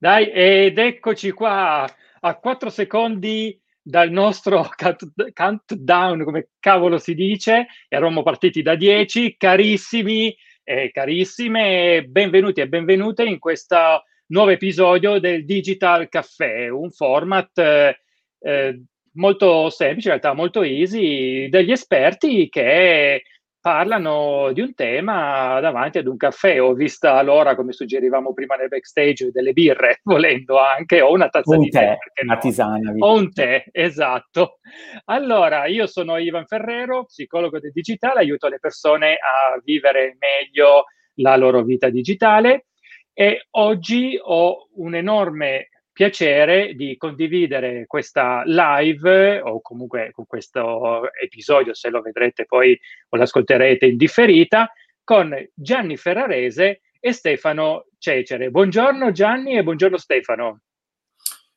Dai, ed eccoci qua a 4 secondi dal nostro countdown, come cavolo si dice, eravamo partiti da 10, carissimi e carissime, benvenuti e benvenute in questo nuovo episodio del Digital Caffè, un format eh, molto semplice, in realtà molto easy, degli esperti che parlano di un tema davanti ad un caffè. Ho vista l'ora, come suggerivamo prima nel backstage, delle birre, volendo anche, o una tazza un di tè, tè. una no? tisana. O un tè, esatto. Allora, io sono Ivan Ferrero, psicologo del digitale, aiuto le persone a vivere meglio la loro vita digitale e oggi ho un enorme piacere di condividere questa live o comunque con questo episodio, se lo vedrete poi o l'ascolterete in differita, con Gianni Ferrarese e Stefano Cecere. Buongiorno Gianni e buongiorno Stefano.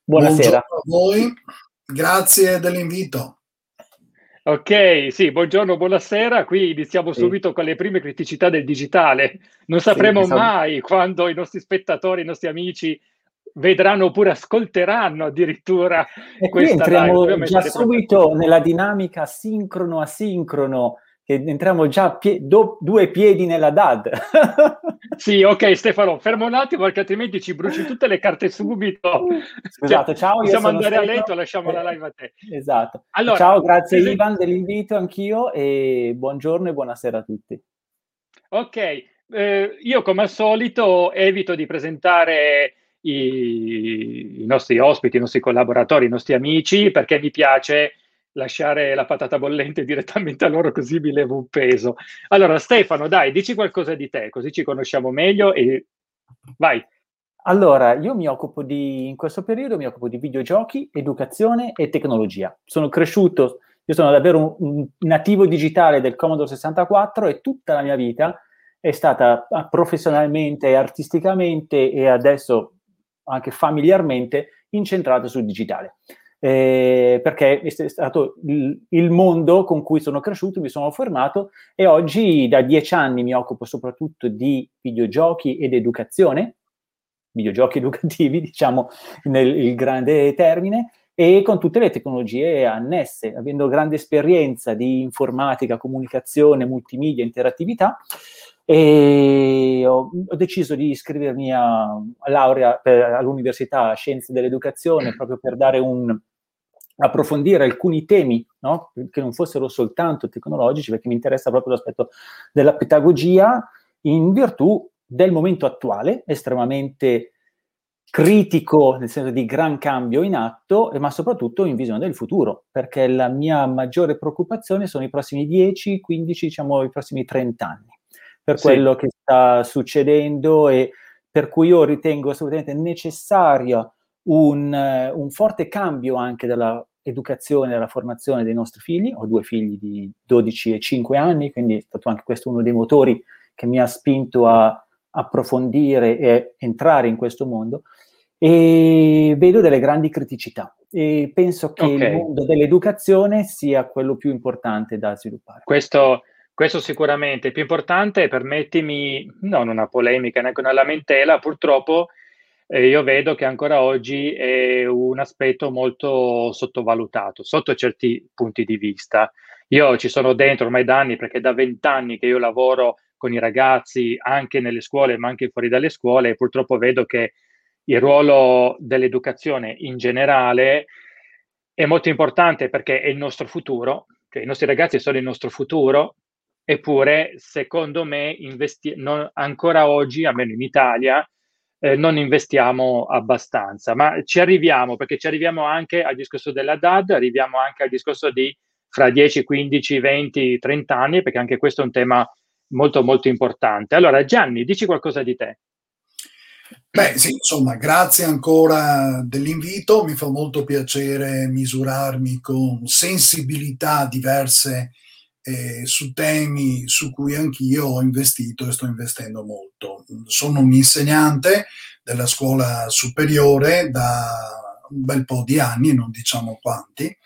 Buonasera. Buongiorno a voi, grazie dell'invito. Ok, sì, buongiorno, buonasera. Qui iniziamo Sì. subito con le prime criticità del digitale. Non sapremo esatto. mai quando i nostri spettatori, i nostri amici vedranno oppure ascolteranno addirittura E qui live. entriamo Ovviamente già subito nella dinamica sincrono-asincrono, che entriamo già pie- do- due piedi nella DAD. Sì, ok Stefano, fermo un attimo perché altrimenti ci bruci tutte le carte subito. Scusate, ciao, io Possiamo andare a Stefano. letto, lasciamo la live a te. Esatto. Allora, ciao, grazie prese- Ivan dell'invito anch'io e buongiorno e buonasera a tutti. Ok, eh, io come al solito evito di presentare i, i nostri ospiti, i nostri collaboratori, i nostri amici, perché mi piace lasciare la patata bollente direttamente a loro così mi levo un peso. Allora Stefano, dai, dici qualcosa di te, così ci conosciamo meglio e vai. Allora, io mi occupo di, in questo periodo mi occupo di videogiochi, educazione e tecnologia. Sono cresciuto, io sono davvero un, un nativo digitale del Commodore 64 e tutta la mia vita è stata professionalmente artisticamente e adesso anche familiarmente incentrata sul digitale. Eh, perché è stato il, il mondo con cui sono cresciuto, mi sono formato e oggi da dieci anni mi occupo soprattutto di videogiochi ed educazione, videogiochi educativi, diciamo nel grande termine, e con tutte le tecnologie annesse, avendo grande esperienza di informatica, comunicazione, multimedia, interattività. E ho, ho deciso di iscrivermi a, a laurea per, all'Università Scienze dell'Educazione proprio per dare un approfondire alcuni temi no? che non fossero soltanto tecnologici, perché mi interessa proprio l'aspetto della pedagogia in virtù del momento attuale, estremamente critico, nel senso di gran cambio in atto, ma soprattutto in visione del futuro, perché la mia maggiore preoccupazione sono i prossimi 10, 15, diciamo i prossimi 30 anni, per Sì. quello che sta succedendo e per cui io ritengo assolutamente necessario un, eh, un forte cambio anche della educazione e della formazione dei nostri figli. Ho due figli di 12 e 5 anni, quindi è stato anche questo uno dei motori che mi ha spinto a approfondire e entrare in questo mondo e vedo delle grandi criticità e penso che Ok. il mondo dell'educazione sia quello più importante da sviluppare. Questo, questo sicuramente è più importante, permettimi, non una polemica, neanche una lamentela, purtroppo eh, io vedo che ancora oggi è un aspetto molto sottovalutato, sotto certi punti di vista. Io ci sono dentro ormai da anni, perché da vent'anni che io lavoro con i ragazzi anche nelle scuole, ma anche fuori dalle scuole, e purtroppo vedo che il ruolo dell'educazione in generale è molto importante perché è il nostro futuro, cioè i nostri ragazzi sono il nostro futuro, eppure secondo me investi- non- ancora oggi, almeno in Italia, eh, non investiamo abbastanza, ma ci arriviamo perché ci arriviamo anche al discorso della DAD, arriviamo anche al discorso di fra 10, 15, 20, 30 anni, perché anche questo è un tema molto molto importante. Allora Gianni, dici qualcosa di te. Beh, sì, insomma, grazie ancora dell'invito. Mi fa molto piacere misurarmi con sensibilità diverse eh, su temi su cui anch'io ho investito e sto investendo molto. Sono un insegnante della scuola superiore da un bel po' di anni, non diciamo quanti,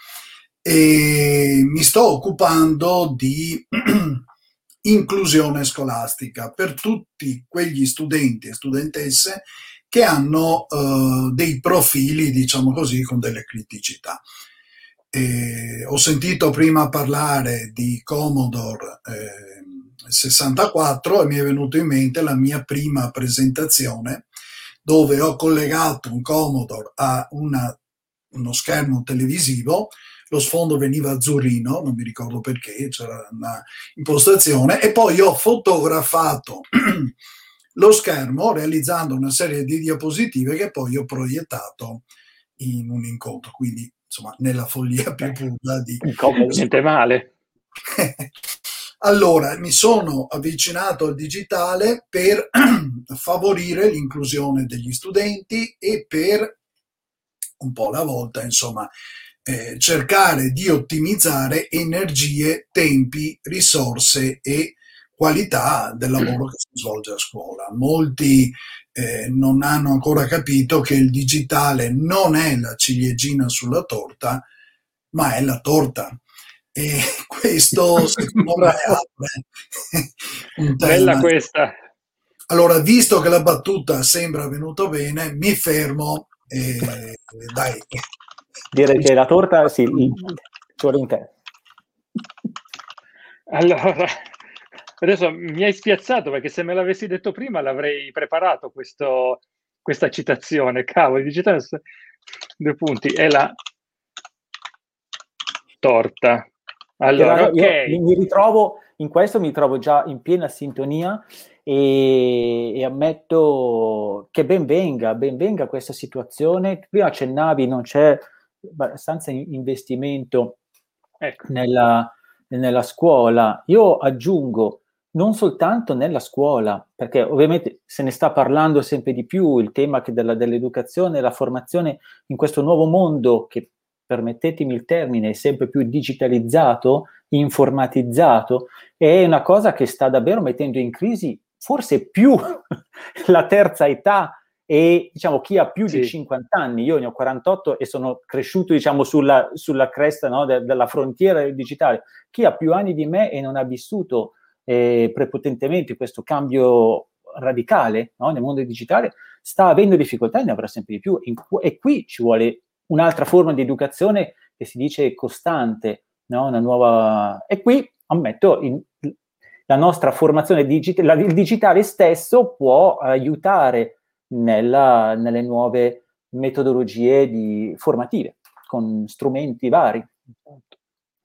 e mi sto occupando di inclusione scolastica per tutti quegli studenti e studentesse che hanno eh, dei profili, diciamo così, con delle criticità. E ho sentito prima parlare di Commodore eh, 64 e mi è venuto in mente la mia prima presentazione dove ho collegato un Commodore a una, uno schermo televisivo. Lo sfondo veniva azzurrino, non mi ricordo perché, c'era una impostazione, e poi ho fotografato lo schermo realizzando una serie di diapositive che poi ho proiettato in un incontro, quindi insomma nella follia più pura di... Niente male. allora, mi sono avvicinato al digitale per favorire l'inclusione degli studenti e per un po' alla volta, insomma, eh, cercare di ottimizzare energie, tempi, risorse e qualità del lavoro che si svolge a scuola. Molti eh, non hanno ancora capito che il digitale non è la ciliegina sulla torta, ma è la torta. E questo secondo me apre un tema. Bella questa. Allora, visto che la battuta sembra venuta bene, mi fermo e dai. Direi che la torta, sì, ci vuole in te. Allora, Adesso mi hai spiazzato perché se me l'avessi detto prima l'avrei preparato questo, questa citazione. Cavolo, digitale due punti è la torta. Allora, okay. mi ritrovo in questo, mi trovo già in piena sintonia e, e, ammetto che ben venga, ben venga questa situazione. Prima accennavi, non c'è abbastanza investimento ecco. nella, nella scuola. Io aggiungo non soltanto nella scuola, perché ovviamente se ne sta parlando sempre di più, il tema della, dell'educazione e la formazione in questo nuovo mondo che, permettetemi il termine, è sempre più digitalizzato, informatizzato, è una cosa che sta davvero mettendo in crisi forse più la terza età e diciamo chi ha più sì. di 50 anni, io ne ho 48 e sono cresciuto diciamo sulla, sulla cresta no, de, della frontiera digitale, chi ha più anni di me e non ha vissuto eh, prepotentemente questo cambio radicale no, nel mondo digitale, sta avendo difficoltà e ne avrà sempre di più. E qui ci vuole un'altra forma di educazione che si dice costante, no? una nuova... E qui, ammetto, in, la nostra formazione digitale, il digitale stesso può aiutare nella, nelle nuove metodologie di, formative, con strumenti vari.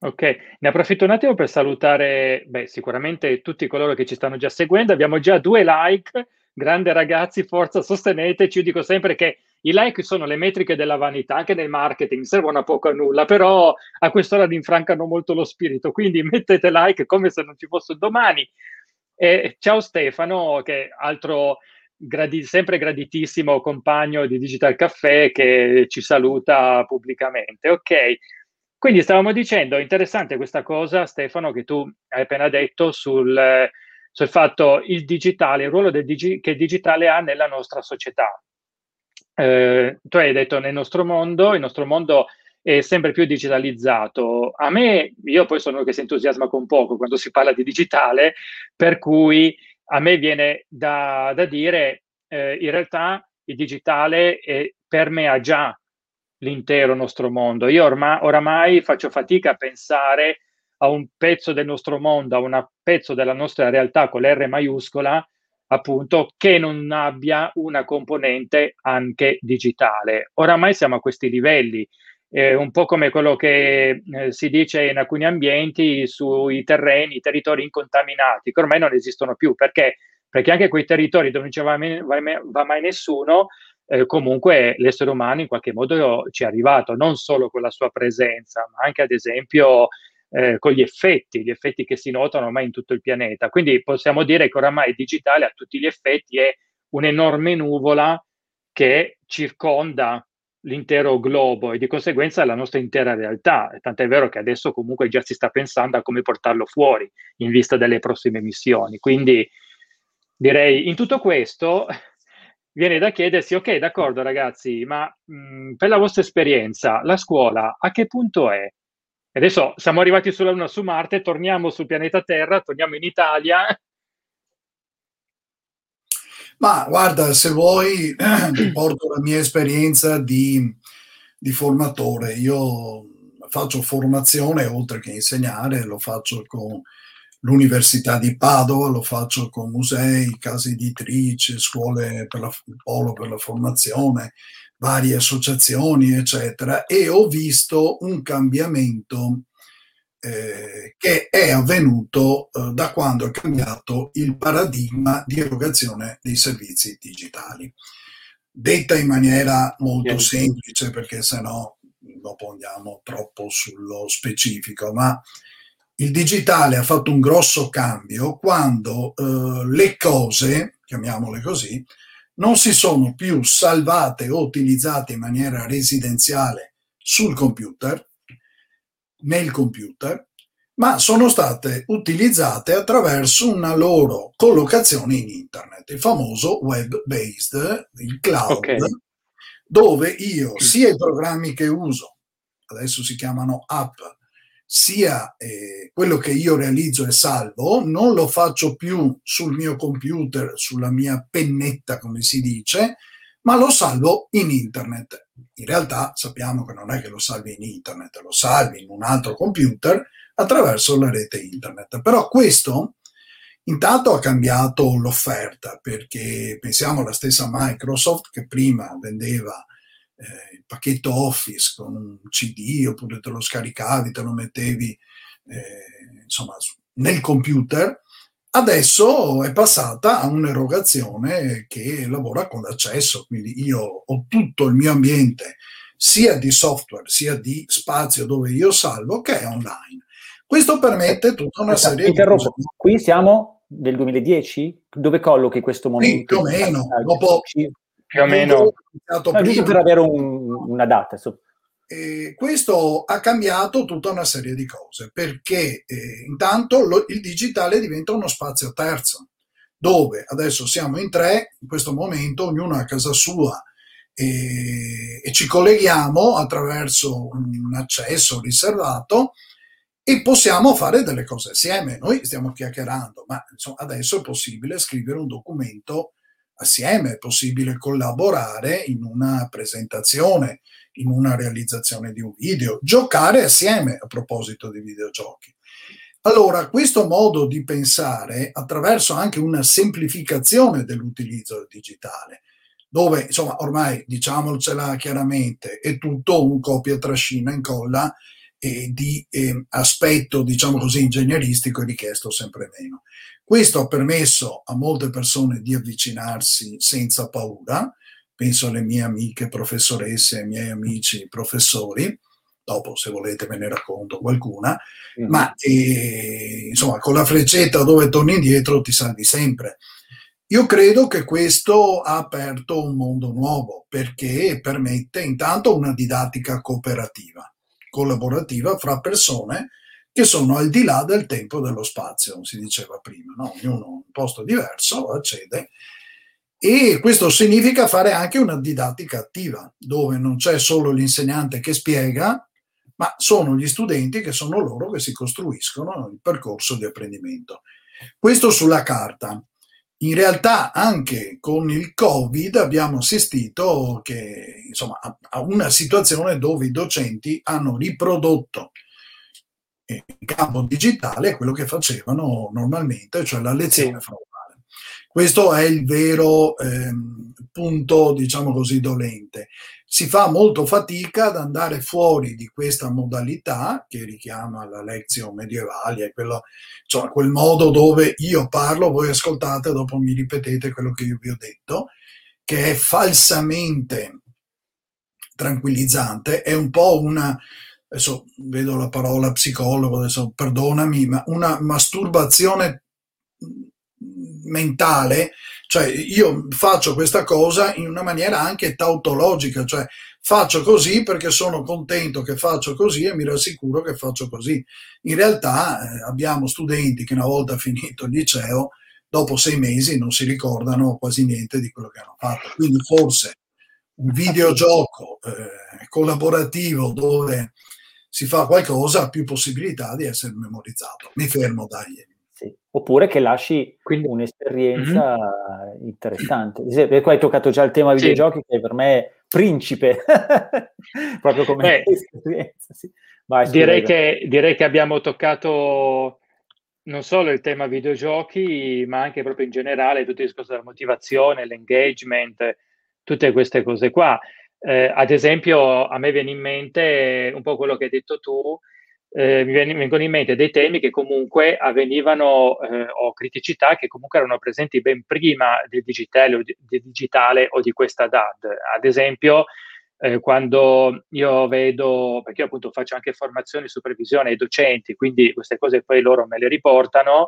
Ok, ne approfitto un attimo per salutare, beh, sicuramente tutti coloro che ci stanno già seguendo. Abbiamo già due like. Grande ragazzi, forza, sosteneteci. Io dico sempre che i like sono le metriche della vanità, anche nel marketing, servono a poco a nulla, però a quest'ora rinfrancano molto lo spirito. Quindi mettete like come se non ci fosse domani. E ciao Stefano, che altro gradi- sempre graditissimo compagno di Digital Caffè che ci saluta pubblicamente. Ok. Quindi stavamo dicendo, interessante questa cosa, Stefano, che tu hai appena detto sul, sul fatto il digitale, il ruolo digi- che il digitale ha nella nostra società. Eh, tu hai detto nel nostro mondo, il nostro mondo è sempre più digitalizzato. A me, io poi sono uno che si entusiasma con poco quando si parla di digitale, per cui a me viene da, da dire, eh, in realtà il digitale è, permea già l'intero nostro mondo. Io ormai, oramai faccio fatica a pensare a un pezzo del nostro mondo, a un pezzo della nostra realtà con l'R maiuscola, appunto, che non abbia una componente anche digitale. Oramai siamo a questi livelli, eh, un po' come quello che eh, si dice in alcuni ambienti sui terreni, i territori incontaminati, che ormai non esistono più. Perché? Perché anche quei territori dove non ci va mai, va mai nessuno, eh, comunque l'essere umano in qualche modo ci è arrivato, non solo con la sua presenza, ma anche ad esempio eh, con gli effetti, gli effetti che si notano ormai in tutto il pianeta. Quindi possiamo dire che oramai il digitale a tutti gli effetti è un'enorme nuvola che circonda l'intero globo e di conseguenza la nostra intera realtà. Tant'è vero che adesso comunque già si sta pensando a come portarlo fuori in vista delle prossime missioni. Quindi direi in tutto questo viene da chiedersi, ok, d'accordo ragazzi, ma mh, mm, per la vostra esperienza, la scuola a che punto è? Adesso siamo arrivati sulla Luna, su Marte, torniamo sul pianeta Terra, torniamo in Italia. Ma guarda, se vuoi, porto la mia esperienza di, di formatore. Io faccio formazione oltre che insegnare, lo faccio con l'Università di Padova, lo faccio con musei, case editrici, scuole per la, polo per la formazione, varie associazioni, eccetera, e ho visto un cambiamento eh, che è avvenuto eh, da quando è cambiato il paradigma di erogazione dei servizi digitali. Detta in maniera molto semplice, perché sennò dopo andiamo troppo sullo specifico, ma il digitale ha fatto un grosso cambio quando eh, le cose, chiamiamole così, non si sono più salvate o utilizzate in maniera residenziale sul computer, nel computer, ma sono state utilizzate attraverso una loro collocazione in internet, il famoso web-based, il cloud, okay. dove io sia i programmi che uso, adesso si chiamano app, sia eh, quello che io realizzo e salvo, non lo faccio più sul mio computer, sulla mia pennetta, come si dice, ma lo salvo in internet. In realtà sappiamo che non è che lo salvi in internet, lo salvi in un altro computer attraverso la rete internet. Però questo intanto ha cambiato l'offerta perché pensiamo alla stessa Microsoft che prima vendeva eh, il pacchetto Office con un CD oppure te lo scaricavi, te lo mettevi eh, insomma nel computer Adesso è passata a un'erogazione che lavora con l'accesso, quindi io ho tutto il mio ambiente sia di software sia di spazio dove io salvo che è online. Questo permette tutta una serie Interrompo. di cose. Qui siamo nel 2010? Dove collochi questo momento? Più o meno. Dopo, più o meno. Giusto per avere un, una data. So. Eh, questo ha cambiato tutta una serie di cose perché eh, intanto lo, il digitale diventa uno spazio terzo dove adesso siamo in tre, in questo momento ognuno a casa sua e, e ci colleghiamo attraverso un accesso riservato e possiamo fare delle cose assieme. Noi stiamo chiacchierando, ma insomma, adesso è possibile scrivere un documento assieme, è possibile collaborare in una presentazione, in una realizzazione di un video, giocare assieme a proposito di videogiochi. Allora, questo modo di pensare, attraverso anche una semplificazione dell'utilizzo del digitale, dove insomma ormai diciamocela chiaramente, è tutto un copia, trascina, incolla di eh, aspetto, diciamo così, ingegneristico richiesto sempre meno. Questo ha permesso a molte persone di avvicinarsi senza paura, penso alle mie amiche professoresse, ai miei amici professori, dopo se volete ve ne racconto qualcuna, mm. ma eh, insomma con la freccetta dove torni indietro ti salvi sempre. Io credo che questo ha aperto un mondo nuovo perché permette intanto una didattica cooperativa, collaborativa fra persone che sono al di là del tempo e dello spazio, si diceva prima, no? ognuno in un posto diverso accede e questo significa fare anche una didattica attiva, dove non c'è solo l'insegnante che spiega, ma sono gli studenti che sono loro che si costruiscono il percorso di apprendimento. Questo sulla carta. In realtà anche con il Covid abbiamo assistito che, insomma, a una situazione dove i docenti hanno riprodotto in campo digitale quello che facevano normalmente, cioè la lezione sì. Questo è il vero ehm, punto, diciamo così, dolente. Si fa molto fatica ad andare fuori di questa modalità che richiama la lezione medievale, quello, cioè, quel modo dove io parlo, voi ascoltate, dopo mi ripetete quello che io vi ho detto, che è falsamente tranquillizzante, è un po' una, adesso vedo la parola psicologo, adesso perdonami, ma una masturbazione mentale, cioè io faccio questa cosa in una maniera anche tautologica, cioè faccio così perché sono contento che faccio così e mi rassicuro che faccio così. In realtà eh, abbiamo studenti che una volta finito il liceo, dopo sei mesi non si ricordano quasi niente di quello che hanno fatto. Quindi forse un videogioco eh, collaborativo dove si fa qualcosa ha più possibilità di essere memorizzato. Mi fermo, dai. Sì. Oppure che lasci Quindi, un'esperienza mm-hmm. interessante. Per cui hai toccato già il tema videogiochi, sì. che per me è principe, proprio come Beh, esperienza. Sì. Vai, direi, che, direi che abbiamo toccato non solo il tema videogiochi, ma anche proprio in generale tutto il discorso della motivazione, l'engagement, tutte queste cose qua. Eh, ad esempio, a me viene in mente un po' quello che hai detto tu, eh, mi vengono in mente dei temi che comunque avvenivano eh, o criticità che comunque erano presenti ben prima del digitale o di, del digitale o di questa DAD. Ad esempio, eh, quando io vedo, perché io appunto faccio anche formazione e supervisione ai docenti, quindi queste cose poi loro me le riportano,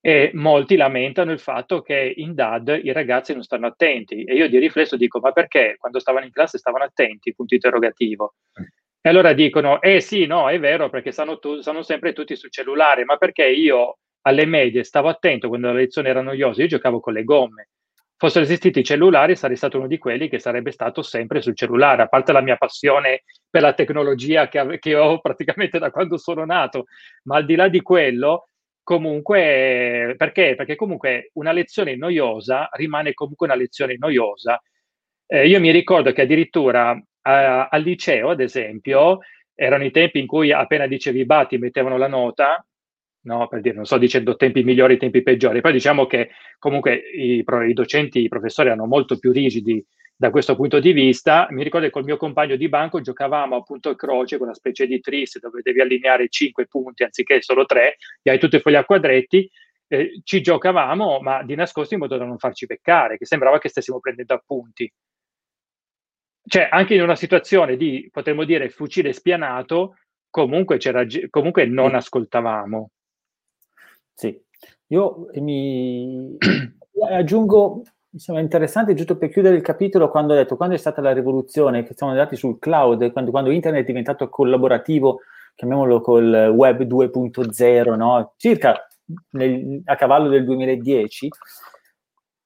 e molti lamentano il fatto che in DAD i ragazzi non stanno attenti. E io di riflesso dico, ma perché quando stavano in classe stavano attenti? Punto interrogativo. E allora dicono, eh sì, no, è vero, perché stanno, tu- stanno sempre tutti sul cellulare, ma perché io alle medie stavo attento quando le lezioni erano noiose, io giocavo con le gomme fossero esistiti i cellulari, sarei stato uno di quelli che sarebbe stato sempre sul cellulare, a parte la mia passione per la tecnologia che, che ho praticamente da quando sono nato, ma al di là di quello, comunque, perché? Perché comunque una lezione noiosa rimane comunque una lezione noiosa. Eh, io mi ricordo che addirittura al liceo, ad esempio, erano i tempi in cui appena dicevi batti mettevano la nota, no? per dire, non sto dicendo tempi migliori, tempi peggiori, poi diciamo che comunque i, i docenti, i professori erano molto più rigidi da questo punto di vista. Mi ricordo che col mio compagno di banco giocavamo appunto a croce con una specie di tris dove devi allineare cinque punti anziché solo tre, e hai tutti i fogli a quadretti. Eh, ci giocavamo, ma di nascosto in modo da non farci beccare, che sembrava che stessimo prendendo appunti. Cioè, anche in una situazione di, potremmo dire, fucile spianato, comunque, comunque non ascoltavamo. Sì, io mi aggiungo, sembra interessante, giusto per chiudere il capitolo, quando ho detto, quando è stata la rivoluzione, che siamo andati sul cloud, quando, quando internet è diventato collaborativo, chiamiamolo col web 2.0, no? circa nel, a cavallo del 2010,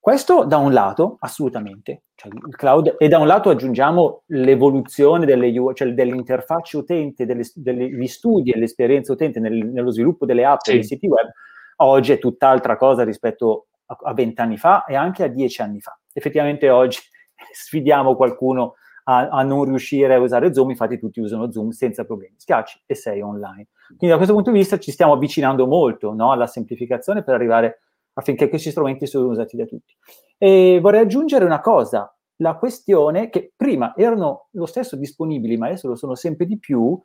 questo da un lato, assolutamente, cioè il cloud, e da un lato aggiungiamo l'evoluzione delle, cioè dell'interfaccia utente, delle, degli studi e l'esperienza utente nel, nello sviluppo delle app sì. e dei siti web, oggi è tutt'altra cosa rispetto a vent'anni fa e anche a dieci anni fa. Effettivamente oggi sfidiamo qualcuno a, a, non riuscire a usare Zoom, infatti tutti usano Zoom senza problemi, schiacci e sei online. Quindi da questo punto di vista ci stiamo avvicinando molto no, alla semplificazione per arrivare affinché questi strumenti siano usati da tutti. E vorrei aggiungere una cosa, la questione che prima erano lo stesso disponibili, ma adesso lo sono sempre di più,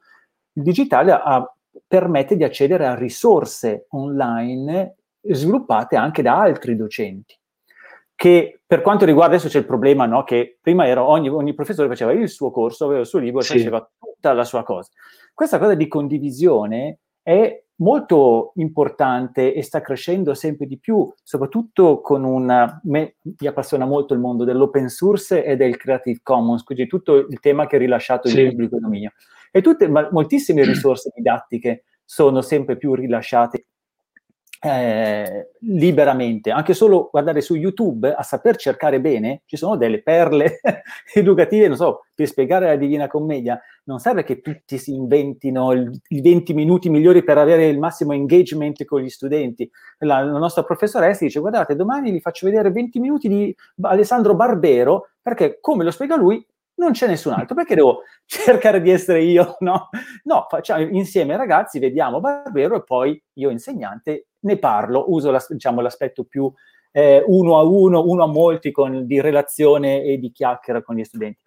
il digitale ha permette di accedere a risorse online sviluppate anche da altri docenti. Che per quanto riguarda adesso c'è il problema no, che prima era ogni, ogni, professore faceva il suo corso, aveva il suo libro e sì. faceva tutta la sua cosa. Questa cosa di condivisione è molto importante e sta crescendo sempre di più, soprattutto con una... Me, mi appassiona molto il mondo dell'open source e del Creative Commons, quindi tutto il tema che è rilasciato sì. in pubblico dominio. E tutte, ma, moltissime risorse didattiche sono sempre più rilasciate eh, liberamente, anche solo guardare su YouTube a saper cercare bene, ci sono delle perle educative, non so, per spiegare la Divina Commedia, non serve che tutti si inventino i 20 minuti migliori per avere il massimo engagement con gli studenti. La, la nostra professoressa dice, guardate, domani vi faccio vedere 20 minuti di Alessandro Barbero, perché come lo spiega lui, non c'è nessun altro, perché devo cercare di essere io, no? No, facciamo insieme ragazzi, vediamo Barbero e poi io insegnante ne parlo, uso la, diciamo, l'aspetto più eh, uno a uno, uno a molti con, di relazione e di chiacchiera con gli studenti.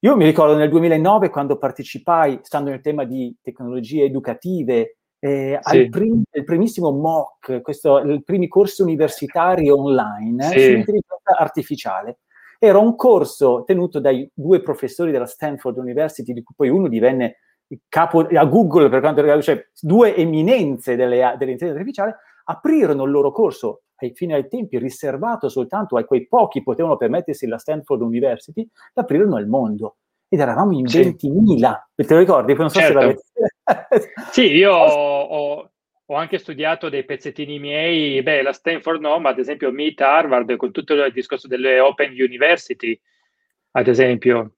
Io mi ricordo nel 2009 quando partecipai, stando nel tema di tecnologie educative, eh, sì. al prim- primissimo MOOC, questo, i primi corsi universitari online sì. sull'intelligenza artificiale era un corso tenuto dai due professori della Stanford University, di cui poi uno divenne capo a Google per quanto riguarda, cioè due eminenze delle, dell'intelligenza artificiale, aprirono il loro corso ai fine ai tempi riservato soltanto a quei pochi che potevano permettersi la Stanford University, l'aprirono al mondo. Ed eravamo in sì. 20.000, te lo ricordi? Non so certo. se sì, io ho, ho anche studiato dei pezzettini miei, beh, la Stanford no, ma ad esempio Meet Harvard con tutto il discorso delle Open University, ad esempio.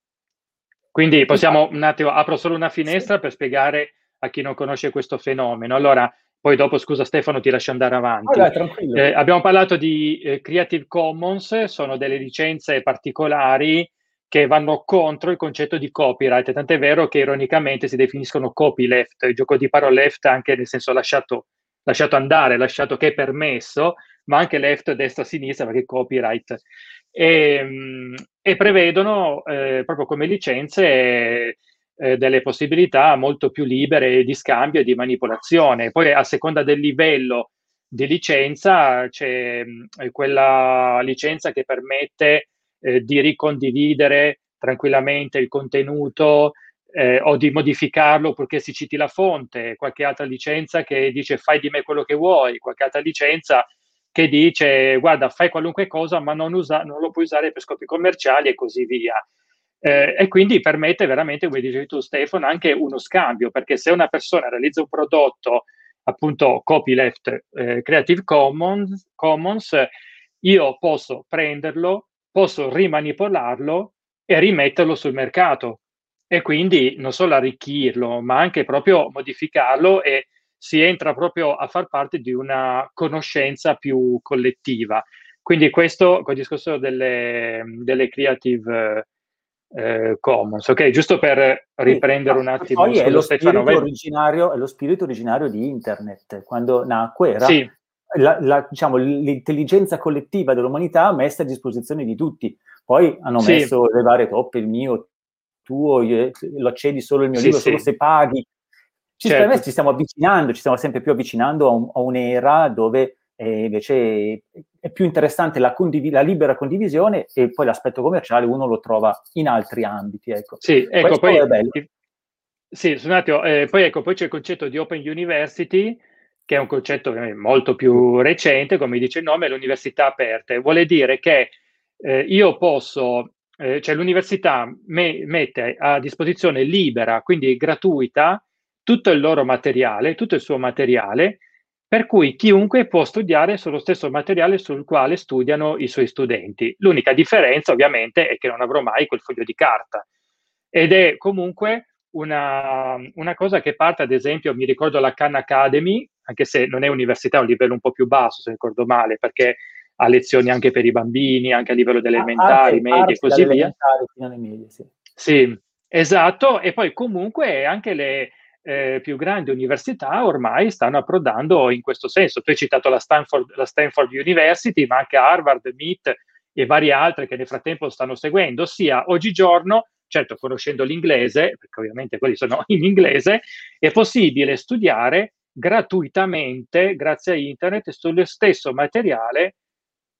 Quindi possiamo un attimo, apro solo una finestra per spiegare a chi non conosce questo fenomeno. Allora, poi dopo, scusa Stefano, ti lascio andare avanti. Dai, eh, abbiamo parlato di eh, Creative Commons, sono delle licenze particolari che vanno contro il concetto di copyright, tant'è vero che ironicamente si definiscono copyleft, il gioco di parole left anche nel senso lasciato, lasciato andare, lasciato che è permesso, ma anche left destra-sinistra perché copyright. E, mm, e prevedono eh, proprio come licenze eh, delle possibilità molto più libere di scambio e di manipolazione. Poi a seconda del livello di licenza c'è mh, quella licenza che permette eh, di ricondividere tranquillamente il contenuto eh, o di modificarlo purché si citi la fonte, qualche altra licenza che dice fai di me quello che vuoi, qualche altra licenza che dice guarda fai qualunque cosa ma non, usa, non lo puoi usare per scopi commerciali e così via. Eh, e quindi permette veramente, come dicevi tu Stefano, anche uno scambio, perché se una persona realizza un prodotto appunto copyleft eh, Creative Commons, Commons, io posso prenderlo, posso rimanipolarlo e rimetterlo sul mercato e quindi non solo arricchirlo, ma anche proprio modificarlo e si entra proprio a far parte di una conoscenza più collettiva. Quindi questo con il discorso delle, delle creative eh, Commons, ok? Giusto per riprendere sì, un attimo. Poi è lo, Stefano, originario, è lo, spirito originario di Internet, quando nacque era sì. la, la, diciamo, l'intelligenza collettiva dell'umanità messa a disposizione di tutti. Poi hanno sì. messo le varie toppe, il mio, tuo, lo accedi solo il mio libro solo se paghi. Ci, certo. ci stiamo avvicinando, ci stiamo sempre più avvicinando a, un, a un'era dove e invece è più interessante la, condiv- la, libera condivisione e poi l'aspetto commerciale uno lo trova in altri ambiti. Ecco. Sì, ecco, poi, è bello. Sì, un attimo, eh, poi, ecco, poi c'è il concetto di Open University, che è un concetto molto più recente, come dice il nome, le università aperte. Vuole dire che eh, io posso, eh, cioè l'università me- mette a disposizione libera, quindi gratuita, tutto il loro materiale, tutto il suo materiale, per cui chiunque può studiare sullo stesso materiale sul quale studiano i suoi studenti. L'unica differenza ovviamente è che non avrò mai quel foglio di carta ed è comunque una, una cosa che parte ad esempio, mi ricordo la Khan Academy, anche se non è università, è un livello un po' più basso se ricordo male, perché ha lezioni anche per i bambini, anche a livello delle elementari, ah, medie e così via. Medie, sì. sì, esatto, e poi comunque anche le, eh, più grandi università ormai stanno approdando in questo senso. Tu hai citato la Stanford, la Stanford University, ma anche Harvard, MIT e varie altre che nel frattempo stanno seguendo, ossia oggigiorno, certo conoscendo l'inglese, perché ovviamente quelli sono in inglese, è possibile studiare gratuitamente, grazie a internet, sullo stesso materiale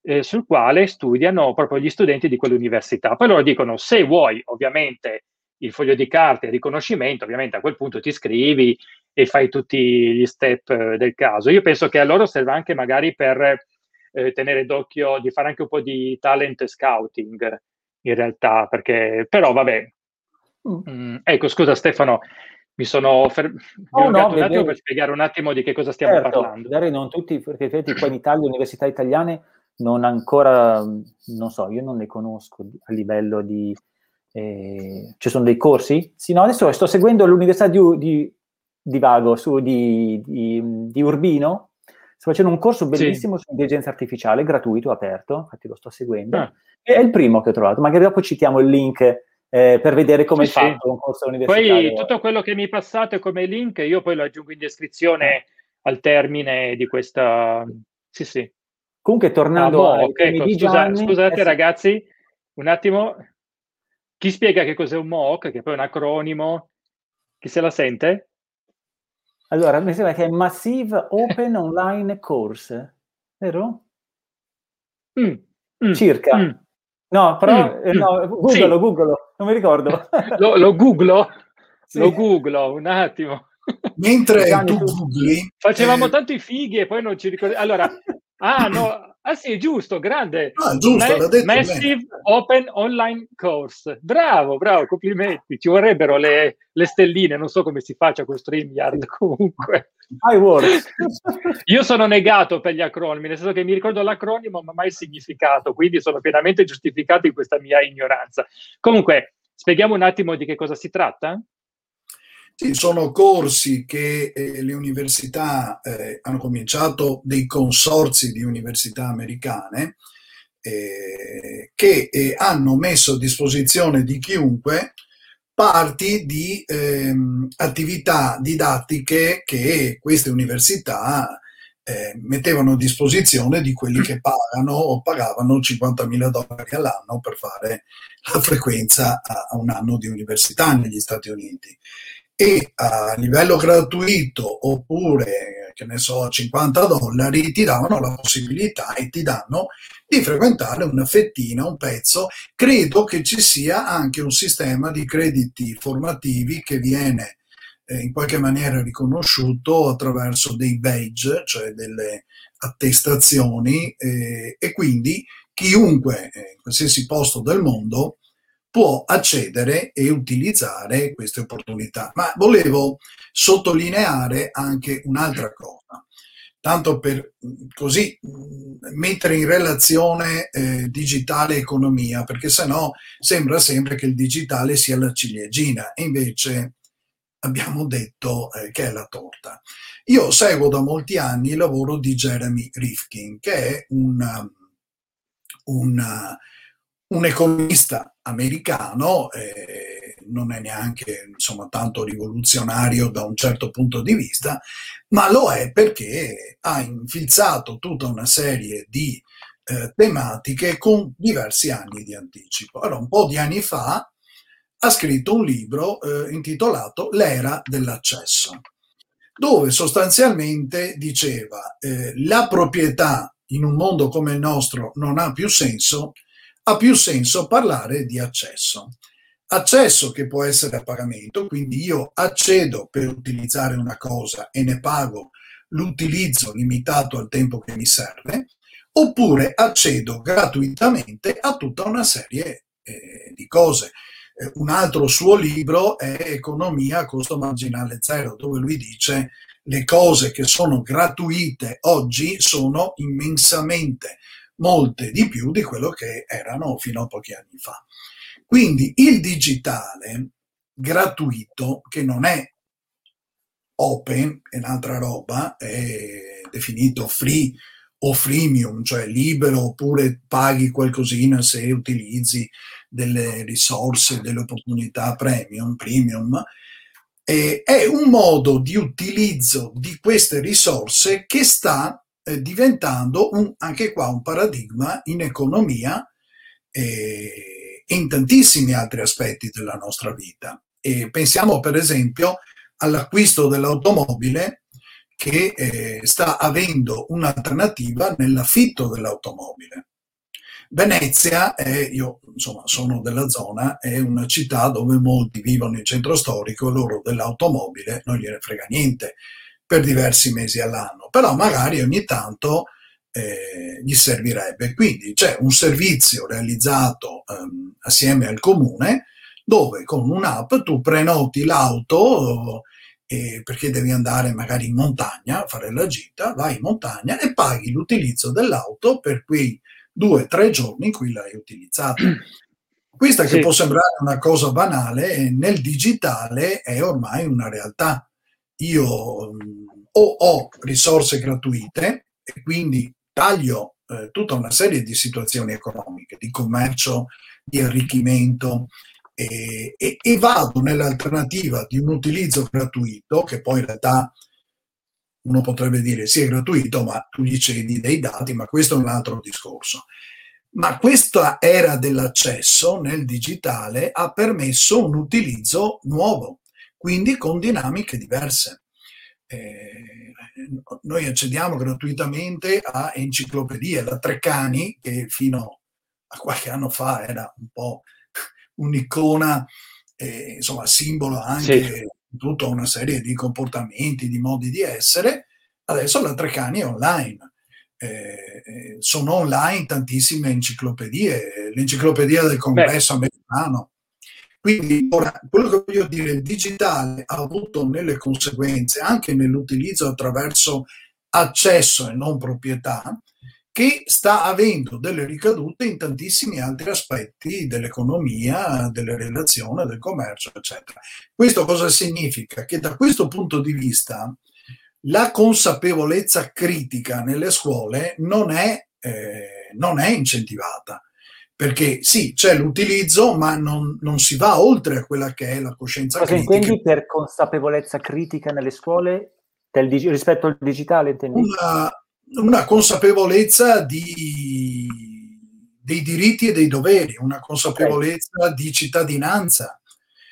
eh, sul quale studiano proprio gli studenti di quell'università. Poi loro dicono, se vuoi ovviamente il foglio di carta e il riconoscimento, ovviamente a quel punto ti iscrivi e fai tutti gli step eh, del caso. Io penso che a loro serva anche magari per eh, tenere d'occhio, di fare anche un po' di talent scouting in realtà, perché però vabbè. Mm. mm ecco, scusa Stefano, mi sono fer- oh, no, un attimo per spiegare un attimo di che cosa stiamo certo, parlando. Magari non tutti, perché qua in Italia università italiane non ancora, non so, io non le conosco a livello di eh, ci sono dei corsi? Sì, no, adesso sto seguendo l'Università di, di, di Vago, su, di, di, Urbino. Sto facendo un corso bellissimo sì. su intelligenza artificiale, gratuito, aperto, infatti lo sto seguendo. Ah. È il primo che ho trovato, magari dopo citiamo il link eh, per vedere come sì, è fatto un corso universitario. Poi tutto quello che mi passate come link, io poi lo aggiungo in descrizione eh. al termine di questa... Sì, sì. Comunque, tornando ah, boh, okay, ecco, scusa, Scusate, eh, ragazzi, un attimo, chi spiega che cos'è un MOOC, che poi è un acronimo? Chi se la sente? Allora, mi sembra che è Massive Open Online Course, vero? Mm, mm, Circa. Mm. No, però, mm, eh, no, mm. Google, sì. Google, non mi ricordo. lo, lo googlo? Sì. Lo googlo, un attimo. Mentre tu googli... Facevamo eh... tanto i fighi e poi non ci ricordiamo. Allora, ah no, Ah sì, giusto, grande. Ah, giusto, Ma- Massive Open Online Course. Bravo, bravo, complimenti. Ci vorrebbero le, le stelline, non so come si faccia con StreamYard comunque. Io sono negato per gli acronimi, nel senso che mi ricordo l'acronimo ma mai il significato, quindi sono pienamente giustificato in questa mia ignoranza. Comunque, spieghiamo un attimo di che cosa si tratta? Sì, sono corsi che eh, le università eh, hanno cominciato, dei consorzi di università americane, eh, che eh, hanno messo a disposizione di chiunque parti di ehm, attività didattiche che queste università eh, mettevano a disposizione di quelli che pagano o pagavano 50.000 dollari all'anno per fare la frequenza a, a un anno di università negli Stati Uniti e a livello gratuito oppure che ne so a 50 dollari ti davano la possibilità e ti danno di frequentare una fettina, un pezzo. Credo che ci sia anche un sistema di crediti formativi che viene eh, in qualche maniera riconosciuto attraverso dei badge, cioè delle attestazioni eh, e quindi chiunque eh, in qualsiasi posto del mondo può accedere e utilizzare queste opportunità. Ma volevo sottolineare anche un'altra cosa, tanto per così mettere in relazione eh, digitale e economia, perché sennò sembra sempre che il digitale sia la ciliegina e invece abbiamo detto eh, che è la torta. Io seguo da molti anni il lavoro di Jeremy Rifkin, che è un, un un economista americano, eh, non è neanche insomma, tanto rivoluzionario da un certo punto di vista, ma lo è perché ha infilzato tutta una serie di eh, tematiche con diversi anni di anticipo. Allora, un po' di anni fa ha scritto un libro eh, intitolato L'era dell'accesso, dove sostanzialmente diceva eh, la proprietà in un mondo come il nostro non ha più senso, ha più senso parlare di accesso. Accesso che può essere a pagamento, quindi io accedo per utilizzare una cosa e ne pago l'utilizzo limitato al tempo che mi serve, oppure accedo gratuitamente a tutta una serie eh, di cose. Eh, un altro suo libro è Economia a costo marginale zero, dove lui dice le cose che sono gratuite oggi sono immensamente molte di più di quello che erano fino a pochi anni fa. Quindi il digitale gratuito, che non è open, è un'altra roba, è definito free o freemium, cioè libero oppure paghi qualcosina se utilizzi delle risorse, delle opportunità premium, premium, è un modo di utilizzo di queste risorse che sta diventando un, anche qua un paradigma in economia eh, e in tantissimi altri aspetti della nostra vita. E pensiamo per esempio all'acquisto dell'automobile che eh, sta avendo un'alternativa nell'affitto dell'automobile. Venezia è, io insomma sono della zona, è una città dove molti vivono in centro storico, loro dell'automobile non gliene frega niente, per diversi mesi all'anno, però magari ogni tanto eh, gli servirebbe. Quindi c'è un servizio realizzato ehm, assieme al comune dove con un'app tu prenoti l'auto eh, perché devi andare magari in montagna a fare la gita, vai in montagna e paghi l'utilizzo dell'auto per quei due o tre giorni in cui l'hai utilizzata. Questa che sì. può sembrare una cosa banale, nel digitale è ormai una realtà io o ho risorse gratuite e quindi taglio eh, tutta una serie di situazioni economiche, di commercio, di arricchimento e, e, e vado nell'alternativa di un utilizzo gratuito che poi in realtà uno potrebbe dire sì è gratuito ma tu gli cedi dei dati ma questo è un altro discorso. Ma questa era dell'accesso nel digitale ha permesso un utilizzo nuovo quindi con dinamiche diverse. Eh, noi accediamo gratuitamente a enciclopedie, la Treccani, che fino a qualche anno fa era un po' un'icona, eh, insomma, simbolo anche sì. di tutta una serie di comportamenti, di modi di essere, adesso la Treccani è online. Eh, eh sono online tantissime enciclopedie, l'enciclopedia del congresso Beh. americano, quindi ora, quello che voglio dire, il digitale ha avuto nelle conseguenze, anche nell'utilizzo attraverso accesso e non proprietà, che sta avendo delle ricadute in tantissimi altri aspetti dell'economia, delle relazioni, del commercio, eccetera. Questo cosa significa? Che da questo punto di vista la consapevolezza critica nelle scuole non è, eh, non è incentivata perché sì, c'è l'utilizzo, ma non, non, si va oltre a quella che è la coscienza Cosa critica. Cosa intendi per consapevolezza critica nelle scuole del, rispetto al digitale? Una, una, consapevolezza di, dei diritti e dei doveri, una consapevolezza okay. di cittadinanza.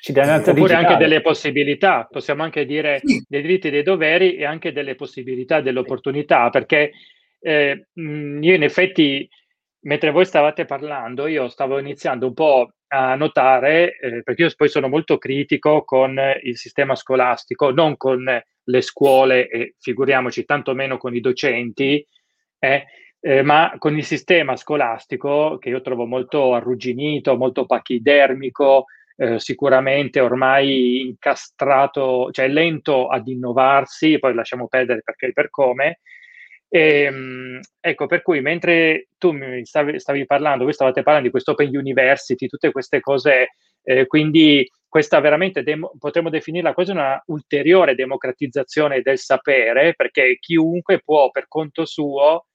cittadinanza eh, oppure anche delle possibilità, possiamo anche dire sì. dei diritti e dei doveri e anche delle possibilità, delle opportunità, perché eh, io in effetti mentre voi stavate parlando, io stavo iniziando un po' a notare, eh, perché io poi sono molto critico con il sistema scolastico, non con le scuole e figuriamoci tanto meno con i docenti, eh, eh, ma con il sistema scolastico che io trovo molto arrugginito, molto pachidermico, eh, sicuramente ormai incastrato, cioè lento ad innovarsi, poi lasciamo perdere perché e per come, e, ehm, ecco, per cui mentre tu mi stavi, stavi, parlando, voi stavate parlando di questo Open University, tutte queste cose, eh, quindi questa veramente dem- potremmo definirla quasi una ulteriore democratizzazione del sapere, perché chiunque può per conto suo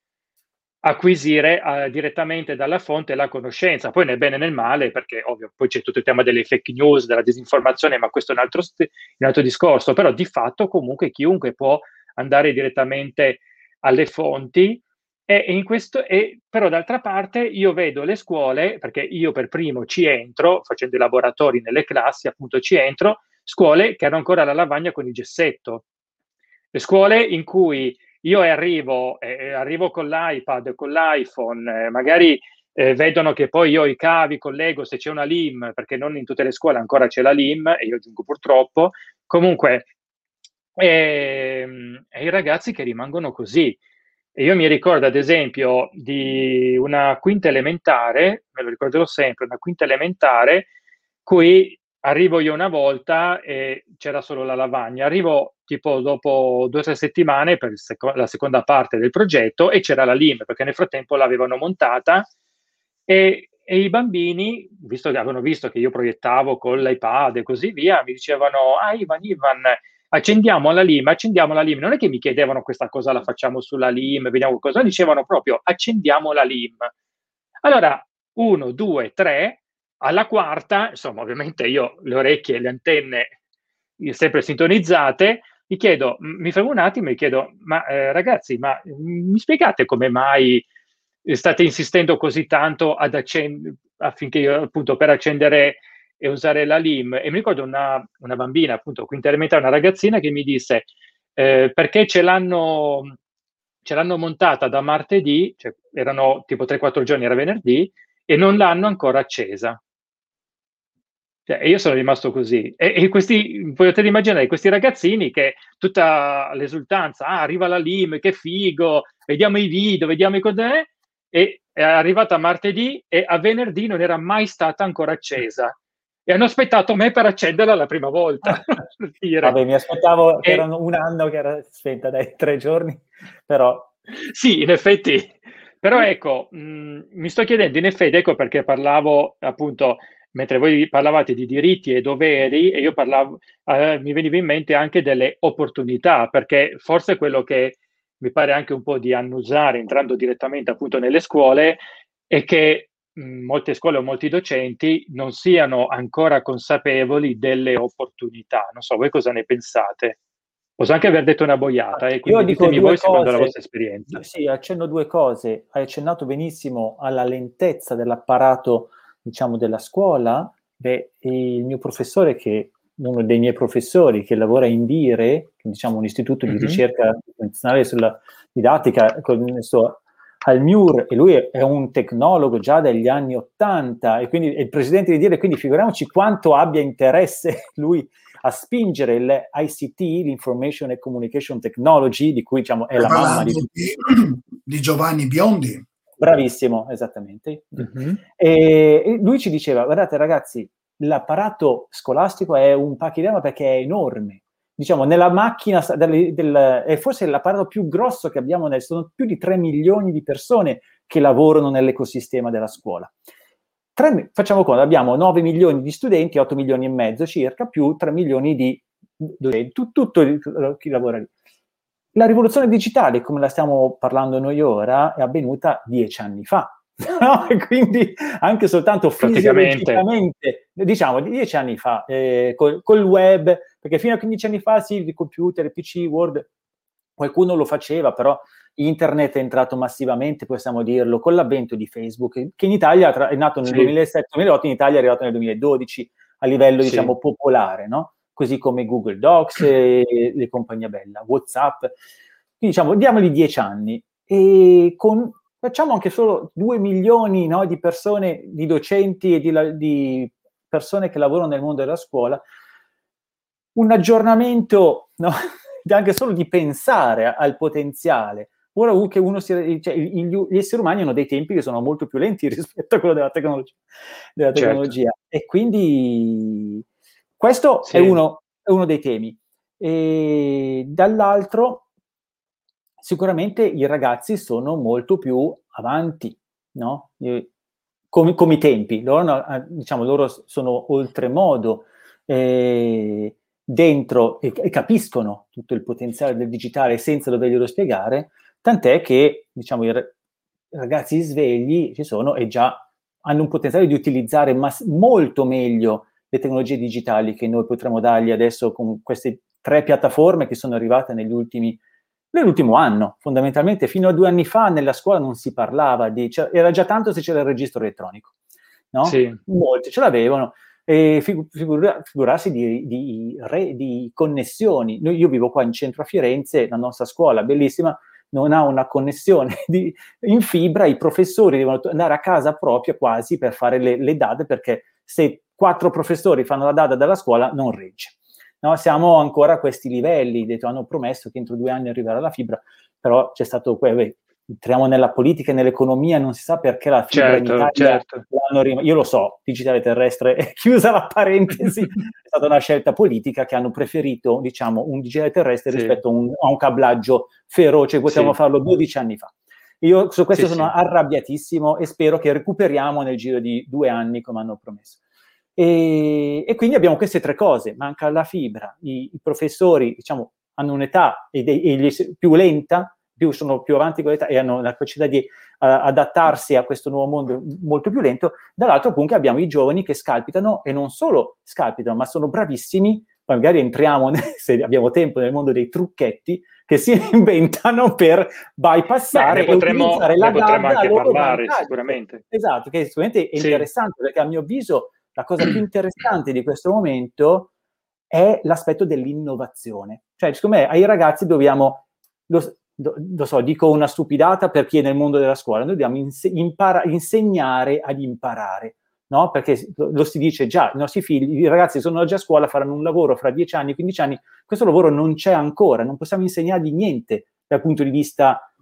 acquisire uh, direttamente dalla fonte la conoscenza, poi nel bene e nel male, perché ovvio, poi c'è tutto il tema delle fake news, della disinformazione, ma questo è un altro, st- un altro discorso, però di fatto comunque chiunque può andare direttamente alle fonti e, in questo, e però d'altra parte io vedo le scuole, perché io per primo ci entro, facendo i laboratori nelle classi, appunto ci entro, scuole che hanno ancora la lavagna con il gessetto. Le scuole in cui io arrivo, eh, arrivo con l'iPad, con l'iPhone, eh, magari eh, vedono che poi io i cavi collego se c'è una LIM, perché non in tutte le scuole ancora c'è la LIM, e io aggiungo purtroppo. Comunque e, ehm, e i ragazzi che rimangono così. E io mi ricordo ad esempio di una quinta elementare, me lo ricorderò sempre, una quinta elementare, cui arrivo io una volta e c'era solo la lavagna. Arrivo tipo dopo due o tre settimane per seco- la seconda parte del progetto e c'era la LIM, perché nel frattempo l'avevano montata e, e i bambini, visto che avevano visto che io proiettavo con l'iPad e così via, mi dicevano, ah Ivan, Ivan, accendiamo la LIM, accendiamo la LIM. Non è che mi chiedevano questa cosa la facciamo sulla LIM, vediamo cosa, dicevano proprio accendiamo la LIM. Allora, uno, due, tre, alla quarta, insomma, ovviamente io le orecchie e le antenne sempre sintonizzate, mi chiedo, mi fermo un attimo e chiedo, ma eh, ragazzi, ma mi spiegate come mai state insistendo così tanto ad accendere, affinché io, appunto, per accendere e usare la LIM. E mi ricordo una, una bambina, appunto, quinta elementare, una ragazzina che mi disse eh, perché ce l'hanno, ce l'hanno montata da martedì, cioè erano tipo 3-4 giorni, era venerdì, e non l'hanno ancora accesa. Cioè, e io sono rimasto così. E, e, questi, potete immaginare, questi ragazzini che tutta l'esultanza, ah, arriva la LIM, che figo, vediamo i video, vediamo i cose, e è arrivata martedì e a venerdì non era mai stata ancora accesa e hanno aspettato me per accenderla la prima volta. Vabbè, mi aspettavo che erano un anno che era spenta dai tre giorni, però... Sì, in effetti. Però ecco, mh, mm, mi sto chiedendo, in effetti, ecco perché parlavo appunto, mentre voi parlavate di diritti e doveri, e io parlavo, eh, mi veniva in mente anche delle opportunità, perché forse quello che mi pare anche un po' di annusare entrando direttamente appunto nelle scuole è che molte scuole o molti docenti non siano ancora consapevoli delle opportunità. Non so, voi cosa ne pensate? Posso anche aver detto una boiata, e eh, quindi Io dico ditemi voi cose, secondo la vostra esperienza. Sì, accenno due cose. Hai accennato benissimo alla lentezza dell'apparato, diciamo, della scuola. Beh, il mio professore, che uno dei miei professori che lavora in DIRE, diciamo un istituto mm-hmm. di ricerca internazionale sulla didattica, con il suo al MUR e lui è un tecnologo già degli anni 80 e quindi è il presidente di dire, quindi figuriamoci quanto abbia interesse lui a spingere l'ICT, l'Information and Communication Technology, di cui diciamo è la mamma di, di Giovanni Biondi. Bravissimo, esattamente. Mm-hmm. E, e lui ci diceva, guardate ragazzi, l'apparato scolastico è un pachidema perché è enorme, diciamo, nella macchina, del, del, è forse l'apparato più grosso che abbiamo, nel, sono più di 3 milioni di persone che lavorano nell'ecosistema della scuola. 3, facciamo conto, abbiamo 9 milioni di studenti, 8 milioni e mezzo circa, più 3 milioni di docenti, tutto, tutto chi lavora lì. La rivoluzione digitale, come la stiamo parlando noi ora, è avvenuta dieci anni fa. No? quindi anche soltanto fisicamente, diciamo dieci anni fa, eh, col, col, web, perché fino a 15 anni fa sì, il computer, il PC, Word, qualcuno lo faceva, però internet è entrato massivamente, possiamo dirlo, con l'avvento di Facebook, che in Italia è nato nel sì. 2007-2008, in Italia è arrivato nel 2012 a livello, sì. diciamo, popolare, no? così come Google Docs e le compagnie bella, WhatsApp. Quindi diciamo, diamogli dieci anni e con, facciamo anche solo due milioni no, di persone, di docenti e di, di, persone che lavorano nel mondo della scuola, un aggiornamento no, anche solo di pensare al potenziale. Ora che uno si, cioè, gli esseri umani hanno dei tempi che sono molto più lenti rispetto a quello della tecnologia. Della certo. tecnologia. Certo. E quindi questo sì. è, uno, è, uno, dei temi. E dall'altro, sicuramente i ragazzi sono molto più avanti, no? Come, come i tempi. Loro, diciamo, loro sono oltremodo eh, dentro e, e, capiscono tutto il potenziale del digitale senza doverglielo spiegare, tant'è che, diciamo, i ragazzi svegli ci sono e già hanno un potenziale di utilizzare mas- molto meglio le tecnologie digitali che noi potremo dargli adesso con queste tre piattaforme che sono arrivate negli ultimi, nell'ultimo anno. Fondamentalmente fino a due anni fa nella scuola non si parlava di... Cioè, era già tanto se c'era il registro elettronico, no? Sì. Molti ce l'avevano. E figura, figurarsi di, di, re, di connessioni. Noi, io vivo qua in centro a Firenze, la nostra scuola bellissima, non ha una connessione di, in fibra, i professori devono andare a casa propria quasi per fare le, le DAD perché se quattro professori fanno la data della scuola, non regge. No, siamo ancora a questi livelli, detto, hanno promesso che entro due anni arriverà la fibra, però c'è stato, beh, entriamo nella politica e nell'economia, non si sa perché la fibra certo, in Italia certo. rim- io lo so, digitale terrestre, chiusa la parentesi, è stata una scelta politica che hanno preferito, diciamo, un digitale terrestre sì. rispetto a un, a un, cablaggio feroce, potevamo sì. farlo 12 anni fa. Io su questo sì, sono arrabbiatissimo e spero che recuperiamo nel giro di due anni come hanno promesso. E, e, quindi abbiamo queste tre cose, manca la fibra, i, i professori diciamo, hanno un'età e, de, e più lenta, più, sono più avanti con l'età e hanno la capacità di uh, adattarsi a questo nuovo mondo molto più lento, dall'altro appunto abbiamo i giovani che scalpitano e non solo scalpitano, ma sono bravissimi, magari entriamo, se abbiamo tempo, nel mondo dei trucchetti, che si inventano per bypassare Beh, ne potremmo, e utilizzare la potremmo anche parlare sicuramente. Esatto, che sicuramente è sì. interessante perché a mio avviso la cosa più interessante di questo momento è l'aspetto dell'innovazione. Cioè, secondo me, ai ragazzi dobbiamo, lo, lo so, dico una stupidata per chi è nel mondo della scuola, noi dobbiamo inse- impara- insegnare ad imparare, no? Perché lo si dice già, i nostri figli, i ragazzi sono già a scuola, faranno un lavoro fra 10 anni, 15 anni, questo lavoro non c'è ancora, non possiamo insegnargli niente dal punto di vista,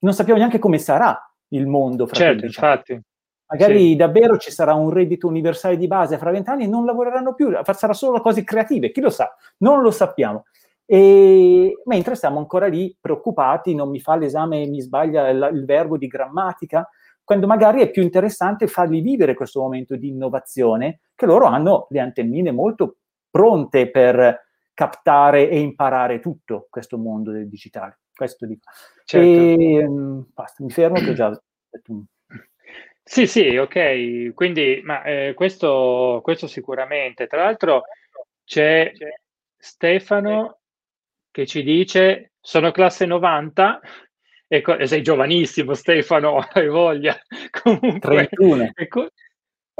non sappiamo neanche come sarà il mondo fra certo, 15 anni. Magari sì. davvero ci sarà un reddito universale di base fra vent'anni e non lavoreranno più, sarà solo cose creative, chi lo sa? Non lo sappiamo. E, mentre stiamo ancora lì preoccupati, non mi fa l'esame mi sbaglia il, il, verbo di grammatica, quando magari è più interessante farli vivere questo momento di innovazione, che loro hanno le antennine molto pronte per captare e imparare tutto questo mondo del digitale. Questo dico. Certo. E, basta, mi fermo che ho già detto un sì, sì, ok. Quindi, ma eh, questo, questo sicuramente. Tra l'altro c'è Stefano che ci dice sono classe 90 e, co- sei giovanissimo Stefano, hai voglia. Comunque, 31. E co- eh,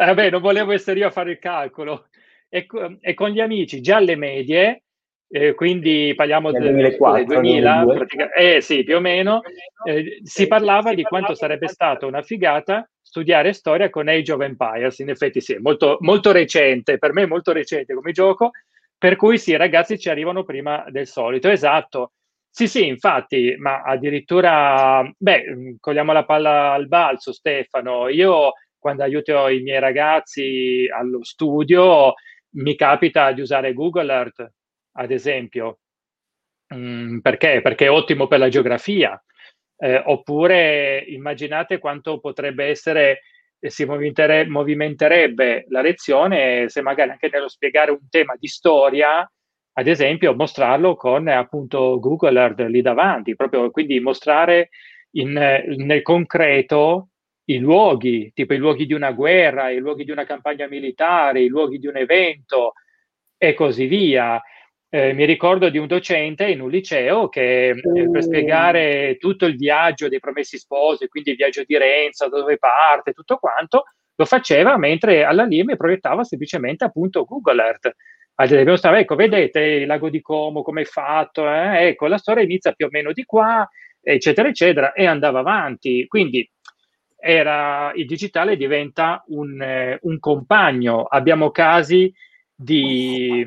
vabbè, non volevo essere io a fare il calcolo. E, co- e con gli amici già alle medie eh, quindi parliamo del 2004, 2000, eh sì, più o meno, eh, si parlava di quanto sarebbe stata una figata studiare storia con Age of Empires, in effetti sì, è molto, molto recente, per me è molto recente come gioco, per cui sì, i ragazzi ci arrivano prima del solito, esatto. Sì, sì, infatti, ma addirittura, beh, cogliamo la palla al balzo, Stefano, io quando aiuto i miei ragazzi allo studio mi capita di usare Google Earth ad esempio. Mm, perché? Perché è ottimo per la geografia. Eh, oppure immaginate quanto potrebbe essere, eh, si movimentere, movimenterebbe la lezione se magari anche nello spiegare un tema di storia, ad esempio, mostrarlo con appunto Google Earth lì davanti, proprio quindi mostrare in, nel concreto i luoghi, tipo i luoghi di una guerra, i luoghi di una campagna militare, i luoghi di un evento e così via. Eh, mi ricordo di un docente in un liceo che eh, per spiegare tutto il viaggio dei promessi sposi, quindi il viaggio di Renzo, da dove parte, tutto quanto, lo faceva mentre alla LIM proiettava semplicemente appunto Google Earth. Ad esempio, ecco, vedete il lago di Como come è fatto, eh? ecco, la storia inizia più o meno di qua, eccetera, eccetera, e andava avanti. Quindi era, il digitale diventa un, eh, un compagno. Abbiamo casi di,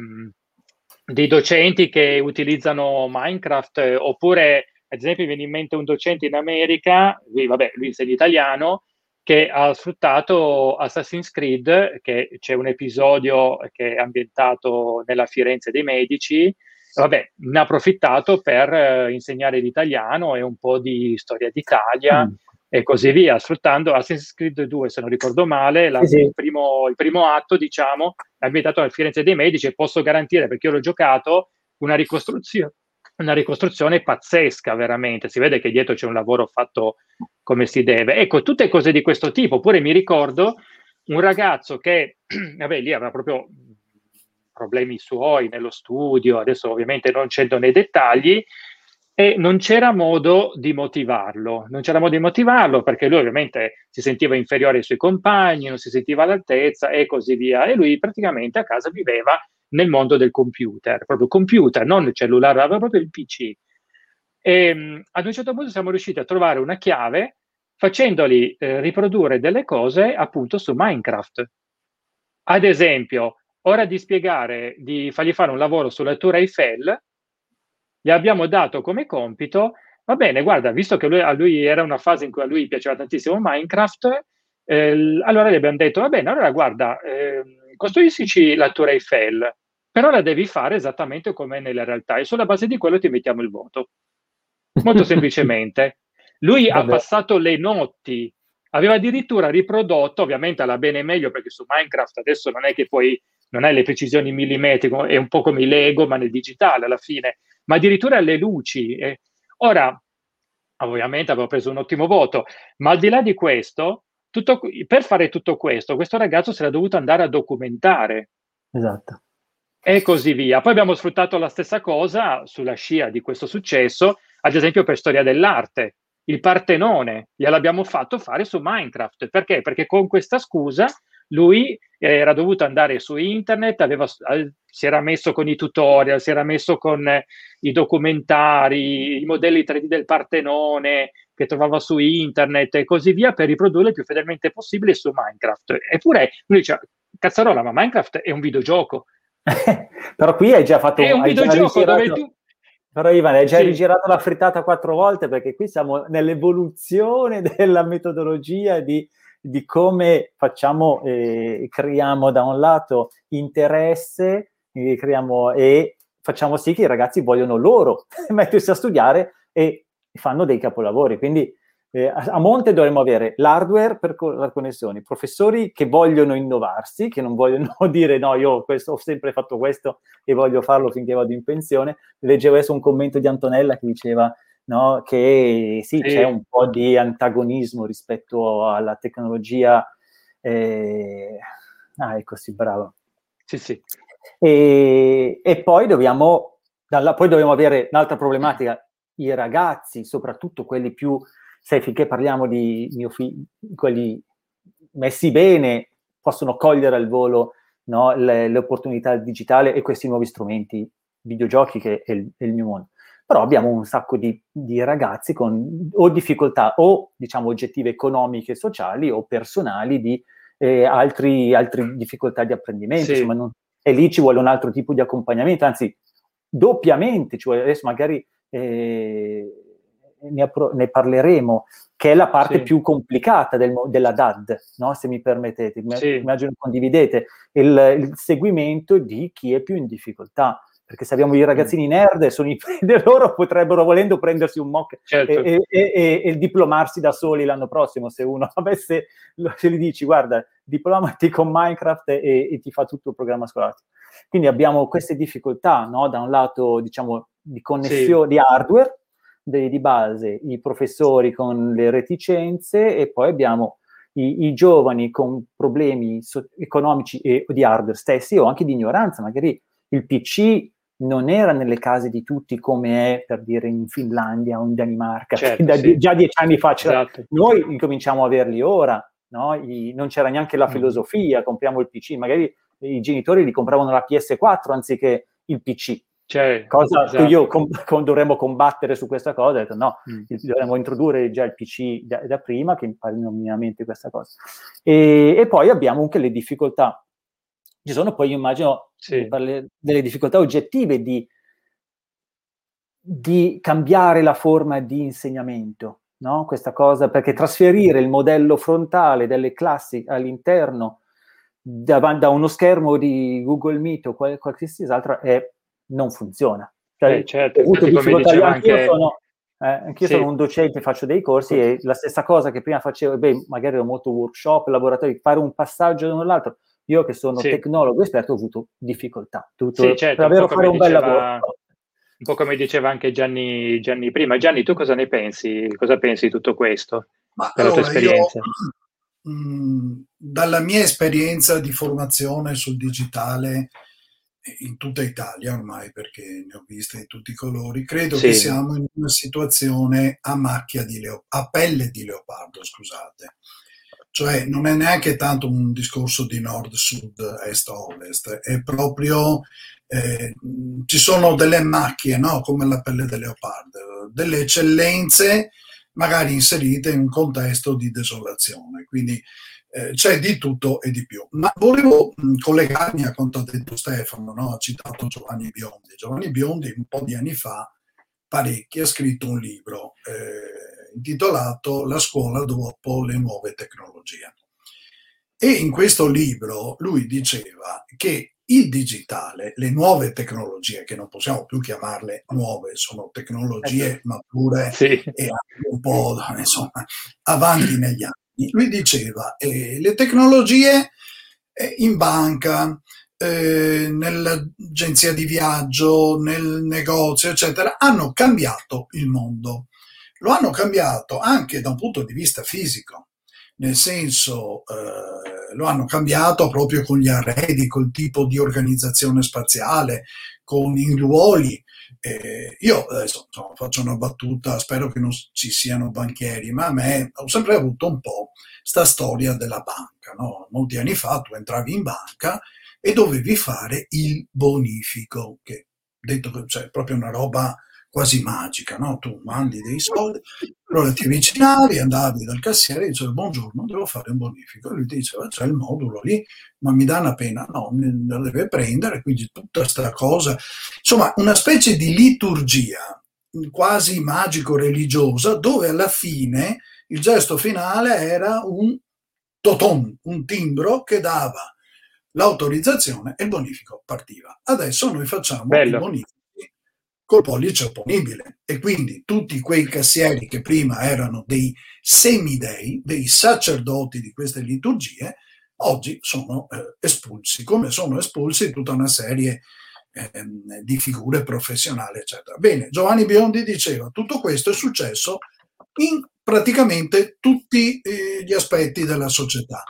di, docenti che utilizzano Minecraft eh, oppure, ad esempio, mi viene in mente un docente in America, lui, vabbè, lui insegna italiano, che ha sfruttato Assassin's Creed, che c'è un episodio che è ambientato nella Firenze dei Medici, vabbè, ne ha approfittato per eh, insegnare l'italiano e un po' di storia d'Italia. Mm e così via, sfruttando Assassin's Creed 2, se non ricordo male, la, sì. il, primo, il, primo, atto, diciamo, è ambientato a Firenze dei Medici e posso garantire, perché io l'ho giocato, una ricostruzione, una ricostruzione pazzesca, veramente. Si vede che dietro c'è un lavoro fatto come si deve. Ecco, tutte cose di questo tipo. Oppure mi ricordo un ragazzo che, vabbè, lì aveva proprio problemi suoi nello studio, adesso ovviamente non c'entro nei dettagli, e non c'era modo di motivarlo, non c'era modo di motivarlo perché lui ovviamente si sentiva inferiore ai suoi compagni, non si sentiva all'altezza e così via e lui praticamente a casa viveva nel mondo del computer, proprio computer, non il cellulare, aveva proprio il PC. E mh, ad un certo punto siamo riusciti a trovare una chiave facendoli eh, riprodurre delle cose appunto su Minecraft. Ad esempio, ora di spiegare, di fargli fare un lavoro sulla Tour Eiffel, gli abbiamo dato come compito, va bene, guarda, visto che lui, a lui era una fase in cui a lui piaceva tantissimo Minecraft, eh, allora gli abbiamo detto, va bene, allora guarda, eh, costruisci la Tour Eiffel, però la devi fare esattamente come nella realtà e sulla base di quello ti mettiamo il voto. Molto semplicemente. Lui Vabbè. ha passato le notti, aveva addirittura riprodotto, ovviamente alla bene meglio perché su Minecraft adesso non è che poi non hai le precisioni millimetriche, è un po' come i Lego, ma nel digitale alla fine, ma addirittura le luci. Eh. Ora, ovviamente avevo preso un ottimo voto, ma al di là di questo, tutto, per fare tutto questo, questo ragazzo si era dovuto andare a documentare. Esatto. E così via. Poi abbiamo sfruttato la stessa cosa sulla scia di questo successo, ad esempio per storia dell'arte. Il Partenone gliel'abbiamo fatto fare su Minecraft. Perché? Perché con questa scusa lui era dovuto andare su internet, aveva, si era messo con i tutorial, si era messo con eh, i documentari, i modelli 3D del Partenone che trovava su internet e così via per riprodurre il più fedelmente possibile su Minecraft. Eppure lui dice, cazzarola, ma Minecraft è un videogioco. Però qui hai già fatto è un videogioco dove tu... Però Ivan, hai già sì. rigirato la frittata quattro volte perché qui siamo nell'evoluzione della metodologia di di come facciamo, eh, creiamo da un lato interesse eh, creiamo, e facciamo sì che i ragazzi vogliono loro mettersi a studiare e fanno dei capolavori. Quindi eh, a monte dovremmo avere l'hardware per co- la connessione, professori che vogliono innovarsi, che non vogliono dire no, io questo, ho sempre fatto questo e voglio farlo finché vado in pensione. Leggevo adesso un commento di Antonella che diceva no? che sì, sì, c'è un po' di antagonismo rispetto alla tecnologia. Eh... Ah, ecco, sì, bravo. Sì, sì. E, e poi, dobbiamo, dalla, poi dobbiamo avere un'altra problematica. I ragazzi, soprattutto quelli più, sai, finché parliamo di mio figlio, quelli messi bene, possono cogliere al volo no, le, le, opportunità digitali e questi nuovi strumenti, videogiochi che è il, è il mio mondo però abbiamo un sacco di, di, ragazzi con o difficoltà o diciamo oggettive economiche, sociali o personali di eh, altri, altre difficoltà di apprendimento, sì. insomma, non, e lì ci vuole un altro tipo di accompagnamento, anzi doppiamente, cioè adesso magari eh, ne, appro- ne, parleremo, che è la parte sì. più complicata del, della DAD, no? se mi permettete, sì. immagino condividete, il, il seguimento di chi è più in difficoltà perché se abbiamo i ragazzini mm. nerd sono i prende loro, potrebbero volendo prendersi un mock certo. e, e, e, e, diplomarsi da soli l'anno prossimo, se uno avesse, se gli dici guarda, diplomati con Minecraft e, ti fa tutto il programma scolastico. Quindi abbiamo queste difficoltà, no? da un lato diciamo di connessione sì. di hardware, di, di base, i professori con le reticenze e poi abbiamo i, i, giovani con problemi so- economici e di hardware stessi o anche di ignoranza, magari il PC non era nelle case di tutti come è per dire in Finlandia o in Danimarca, certo, da, sì. già dieci anni fa c'era. Esatto. Noi incominciamo a averli ora, no? I, non c'era neanche la mm. filosofia, compriamo il PC, magari i genitori li compravano la PS4 anziché il PC. Cioè, cosa esatto. io com- com- dovremmo combattere su questa cosa, detto no, mm. dovremmo introdurre già il PC da, da prima che imparino minimamente questa cosa. E, e poi abbiamo anche le difficoltà ci sono poi, io immagino, sì. delle difficoltà oggettive di, di, cambiare la forma di insegnamento, no? Questa cosa, perché trasferire il modello frontale delle classi all'interno da, da uno schermo di Google Meet o qual, qualsiasi altro è, non funziona. Cioè, eh, certo, ho avuto difficoltà, anch'io, anche... sono, eh, anch'io sì. sono un docente, faccio dei corsi sì. e la stessa cosa che prima facevo, beh, magari ero molto workshop, laboratori, fare un passaggio da uno all'altro, io che sono sì. tecnologo esperto ho avuto difficoltà tutto, sì, certo, per fare un bel lavoro. Un po' come diceva anche Gianni, Gianni, prima. Gianni, tu cosa ne pensi? Cosa pensi di tutto questo? Ma dalla allora, tua esperienza? Io, mh, dalla mia esperienza di formazione sul digitale in tutta Italia ormai, perché ne ho viste di tutti i colori, credo sì. che siamo in una situazione a macchia di leopardo, a pelle di leopardo, scusate cioè non è neanche tanto un discorso di nord, sud, est, ovest, è proprio eh, ci sono delle macchie, no? come la pelle del leopardo, delle eccellenze magari inserite in un contesto di desolazione. Quindi eh, c'è di tutto e di più. Ma volevo mh, collegarmi a quanto ha detto Stefano, no? ha citato Giovanni Biondi. Giovanni Biondi un po' di anni fa, parecchi, ha scritto un libro. Eh, intitolato La scuola dopo le nuove tecnologie. E in questo libro lui diceva che il digitale, le nuove tecnologie, che non possiamo più chiamarle nuove, sono tecnologie eh mature sì. e anche un po' insomma, avanti negli anni. Lui diceva eh, le tecnologie eh, in banca, eh, nell'agenzia di viaggio, nel negozio, eccetera, hanno cambiato il mondo lo hanno cambiato anche da un punto di vista fisico, nel senso eh, lo hanno cambiato proprio con gli arredi, col tipo di organizzazione spaziale, con i ruoli. Eh, io adesso insomma, faccio una battuta, spero che non ci siano banchieri, ma a me ho sempre avuto un po' sta storia della banca. No? Molti anni fa tu entravi in banca e dovevi fare il bonifico, che detto che cioè, proprio una roba quasi magica, no? Tu mandi dei soldi, allora ti avvicinavi, andavi dal cassiere e dicevi buongiorno, devo fare un bonifico. E lui ti diceva c'è il modulo lì, ma mi dà una pena? No, la deve prendere, quindi tutta questa cosa. Insomma, una specie di liturgia quasi magico-religiosa dove alla fine il gesto finale era un toton, un timbro che dava l'autorizzazione e il bonifico partiva. Adesso noi facciamo Bello. il bonifico col pollice opponibile e quindi tutti quei cassieri che prima erano dei semidei, dei sacerdoti di queste liturgie, oggi sono eh, espulsi, come sono espulsi tutta una serie eh, di figure professionali, eccetera. Bene, Giovanni Biondi diceva, tutto questo è successo in praticamente tutti eh, gli aspetti della società.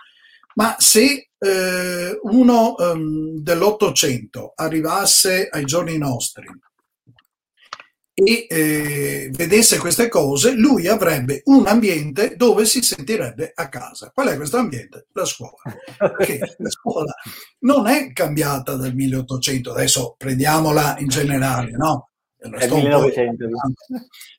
Ma se eh, uno um, dell'Ottocento arrivasse ai giorni nostri e eh, vedesse queste cose, lui avrebbe un ambiente dove si sentirebbe a casa. Qual è questo ambiente? La scuola. Perché la scuola non è cambiata dal 1800, adesso prendiamola in generale, no? È 1900.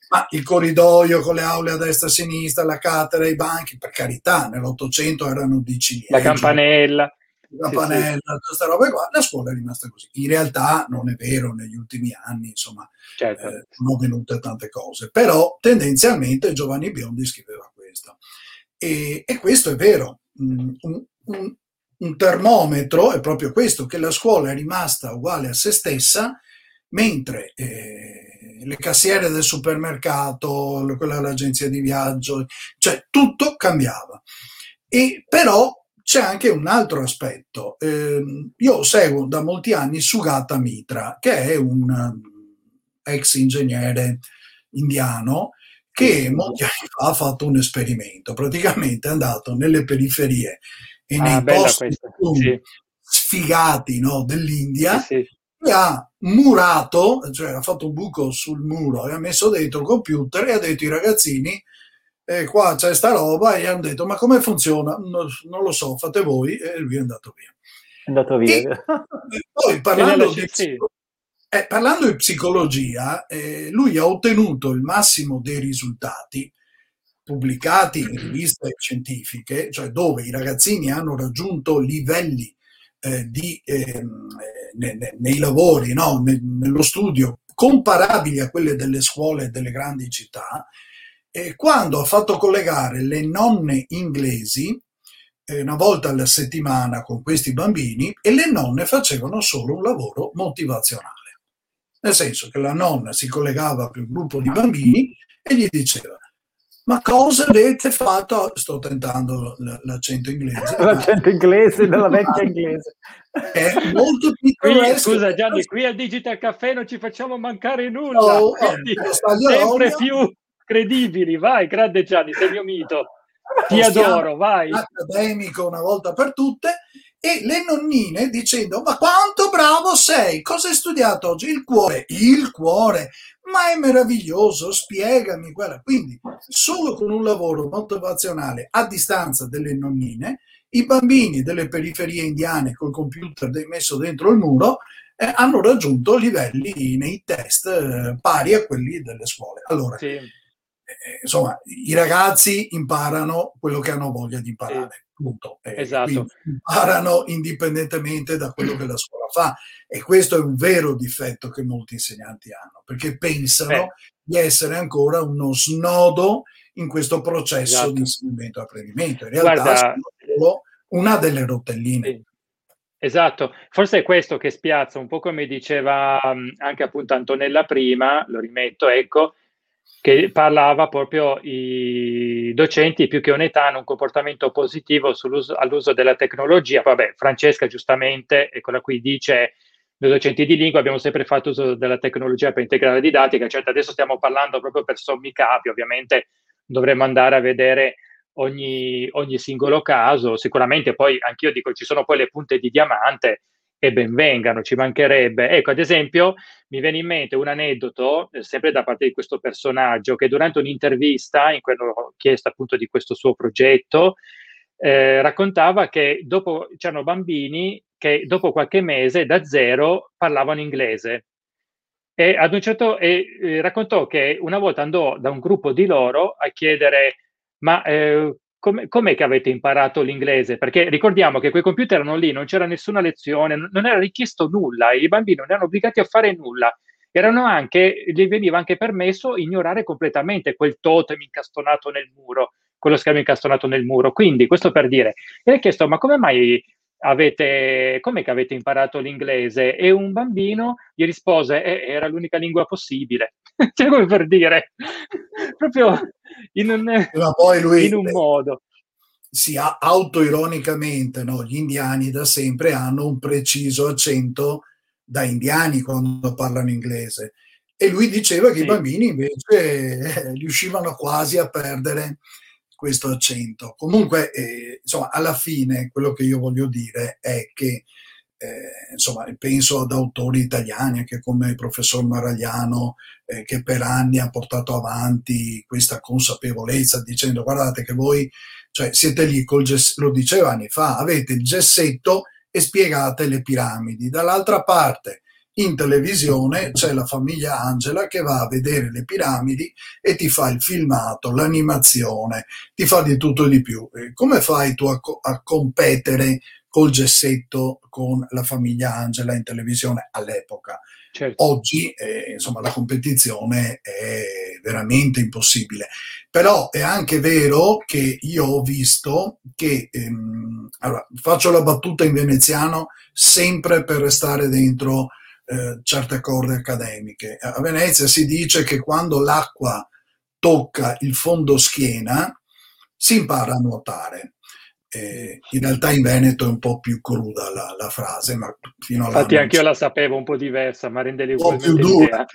Ma il corridoio con le aule a destra e a sinistra, la cattedra, i banchi, per carità, nell'Ottocento erano di ciliegio. La campanella la panella, sì, sì. queste robe qua, la scuola è rimasta così. In realtà non è vero, negli ultimi anni insomma certo. eh, sono venute tante cose, però tendenzialmente Giovanni Biondi scriveva questo. E, e questo è vero, mm, un, un, un termometro è proprio questo, che la scuola è rimasta uguale a se stessa mentre eh, le cassiere del supermercato, quella dell'agenzia di viaggio, cioè tutto cambiava. E però c'è anche un altro aspetto. Eh, io seguo da molti anni Sugata Mitra, che è un ex ingegnere indiano che molti anni fa ha fatto un esperimento. Praticamente è andato nelle periferie e ah, nei posti sì. sfigati no, dell'India sì, sì e ha murato, cioè ha fatto un buco sul muro e ha messo dentro il computer e ha detto ai ragazzini eh, qua c'è sta roba e hanno detto ma come funziona? No, non lo so, fate voi e lui è andato via. È andato via. E, poi parlando di, eh, parlando di, psicologia, eh, lui ha ottenuto il massimo dei risultati pubblicati in riviste scientifiche, cioè dove i ragazzini hanno raggiunto livelli eh, di, ehm, ne, ne, nei lavori, no? ne, nello studio, comparabili a quelle delle scuole delle grandi città, e quando ha fatto collegare le nonne inglesi eh, una volta alla settimana con questi bambini e le nonne facevano solo un lavoro motivazionale. Nel senso che la nonna si collegava a un gruppo di bambini e gli diceva ma cosa avete fatto? Sto tentando l'accento inglese. l'accento inglese della vecchia inglese. È molto piccolo. Scusa Gianni, qui al Digital Caffè non ci facciamo mancare nulla. Oh, sempre più credibili. Vai, grande Gianni, sei mio mito. Ti adoro, vai. Accademico una volta per tutte e le nonnine dicendo ma quanto bravo sei, cosa hai studiato oggi? Il cuore, il cuore, ma è meraviglioso, spiegami quella. Quindi solo con un lavoro motivazionale a distanza delle nonnine, i bambini delle periferie indiane col computer messo dentro il muro eh, hanno raggiunto livelli nei test eh, pari a quelli delle scuole. Allora, sì. Eh, insomma, i ragazzi imparano quello che hanno voglia di imparare. Eh, esatto. Imparano indipendentemente da quello che la scuola fa e questo è un vero difetto che molti insegnanti hanno, perché pensano Beh. di essere ancora uno snodo in questo processo esatto. di insegnamento e apprendimento. In realtà Guarda, sono una delle rotelline. Sì. Esatto, forse è questo che spiazza, un po' come diceva anche appunto Antonella prima, lo rimetto, ecco, che parlava proprio i docenti più che un'età hanno un comportamento positivo all'uso della tecnologia. Vabbè, Francesca giustamente, eccola qui, dice noi docenti di lingua abbiamo sempre fatto uso della tecnologia per integrare la didattica, certo adesso stiamo parlando proprio per sommi capi, ovviamente dovremmo andare a vedere ogni, ogni singolo caso, sicuramente poi anch'io dico ci sono poi le punte di diamante, e ben vengano, ci mancherebbe. Ecco, ad esempio, mi viene in mente un aneddoto, eh, sempre da parte di questo personaggio, che durante un'intervista, in cui hanno chiesto appunto di questo suo progetto, eh, raccontava che dopo c'erano bambini che dopo qualche mese da zero parlavano inglese. E ad un certo eh, raccontò che una volta andò da un gruppo di loro a chiedere: Ma eh, come, com'è che avete imparato l'inglese? Perché ricordiamo che quei computer erano lì, non c'era nessuna lezione, non era richiesto nulla, i bambini non erano obbligati a fare nulla. Anche, gli veniva anche permesso ignorare completamente quel totem incastonato nel muro, quello schermo incastonato nel muro. Quindi, questo per dire, e ha chiesto, ma come mai avete, com'è che avete imparato l'inglese? E un bambino gli rispose, eh, era l'unica lingua possibile. cioè, come per dire, proprio in un, lui, in un modo. Si autoironicamente, no? gli indiani da sempre hanno un preciso accento da indiani quando parlano inglese. E lui diceva che sì. i bambini invece eh, riuscivano quasi a perdere questo accento. Comunque, eh, insomma, alla fine quello che io voglio dire è che eh, insomma, penso ad autori italiani anche come il professor Maragliano eh, che per anni ha portato avanti questa consapevolezza dicendo guardate che voi cioè, siete lì col gessetto, lo diceva anni fa, avete il gessetto e spiegate le piramidi. Dall'altra parte in televisione c'è la famiglia Angela che va a vedere le piramidi e ti fa il filmato, l'animazione, ti fa di tutto e di più. Come fai tu a, a competere col gessetto con la famiglia Angela in televisione all'epoca. Certo. Oggi eh, insomma la competizione è veramente impossibile. Però è anche vero che io ho visto che ehm, allora, faccio la battuta in veneziano sempre per restare dentro eh, certe corde accademiche. A Venezia si dice che quando l'acqua tocca il fondo schiena si impara a nuotare. Eh, in realtà in Veneto è un po' più cruda la, la frase, ma fino alla Infatti anche io la sapevo un po' diversa, ma rendevi ugualmente l'idea.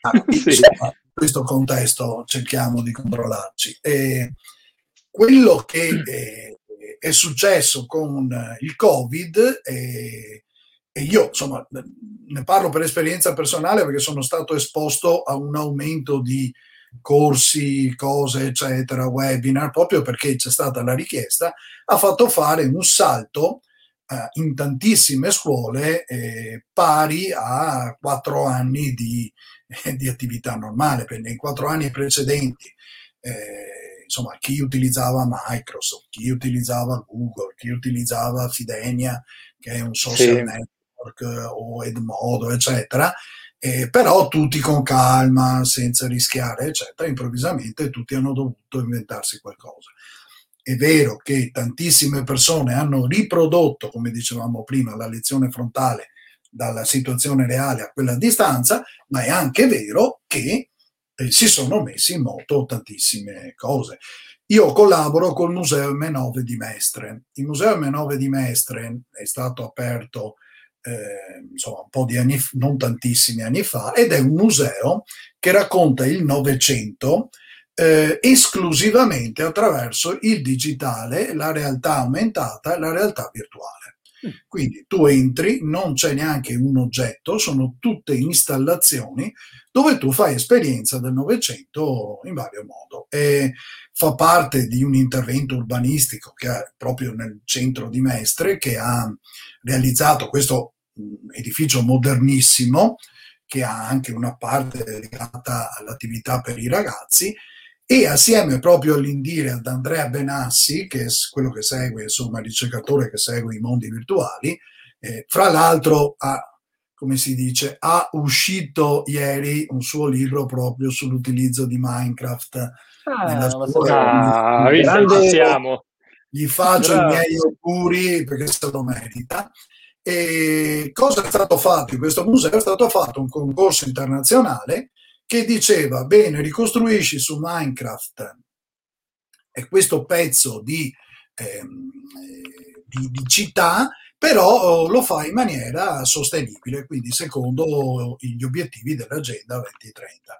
Ah, sì. Insomma, in questo contesto cerchiamo di controllarci. Eh, quello che eh, è successo con il Covid, eh, e io insomma ne parlo per esperienza personale perché sono stato esposto a un aumento di corsi, cose, eccetera, webinar, proprio perché c'è stata la richiesta, ha fatto fare un salto eh, in tantissime scuole eh, pari a quattro anni di, eh, di, attività normale, perché nei quattro anni precedenti eh, insomma, chi utilizzava Microsoft, chi utilizzava Google, chi utilizzava Fidenia, che è un social sì. network, o Edmodo, eccetera, eh, però tutti con calma, senza rischiare, eccetera, improvvisamente tutti hanno dovuto inventarsi qualcosa. È vero che tantissime persone hanno riprodotto, come dicevamo prima, la lezione frontale dalla situazione reale a quella a distanza, ma è anche vero che eh, si sono messi in moto tantissime cose. Io collaboro col Museo M9 di Mestre. Il Museo M9 di Mestre è stato aperto eh, insomma, un po' di anni, non tantissimi anni fa, ed è un museo che racconta il Novecento eh, esclusivamente attraverso il digitale, la realtà aumentata e la realtà virtuale. Mm. Quindi tu entri, non c'è neanche un oggetto, sono tutte installazioni dove tu fai esperienza del Novecento in vario modo. E fa parte di un intervento urbanistico che è proprio nel centro di Mestre, che ha realizzato questo edificio modernissimo, che ha anche una parte legata all'attività per i ragazzi, e assieme proprio all'Indire ad Andrea Benassi, che è quello che segue, insomma, il ricercatore che segue i mondi virtuali, eh, fra l'altro ha, come si dice, ha uscito ieri un suo libro proprio sull'utilizzo di Minecraft ah, nella sua ah, grande... siamo. Gli faccio Bravo. i miei auguri perché se lo merita. E cosa è stato fatto in questo museo? È stato fatto un concorso internazionale che diceva, bene, ricostruisci su Minecraft e questo pezzo di, ehm, di, di città, però oh, lo fa in maniera sostenibile, quindi secondo gli obiettivi dell'Agenda 2030.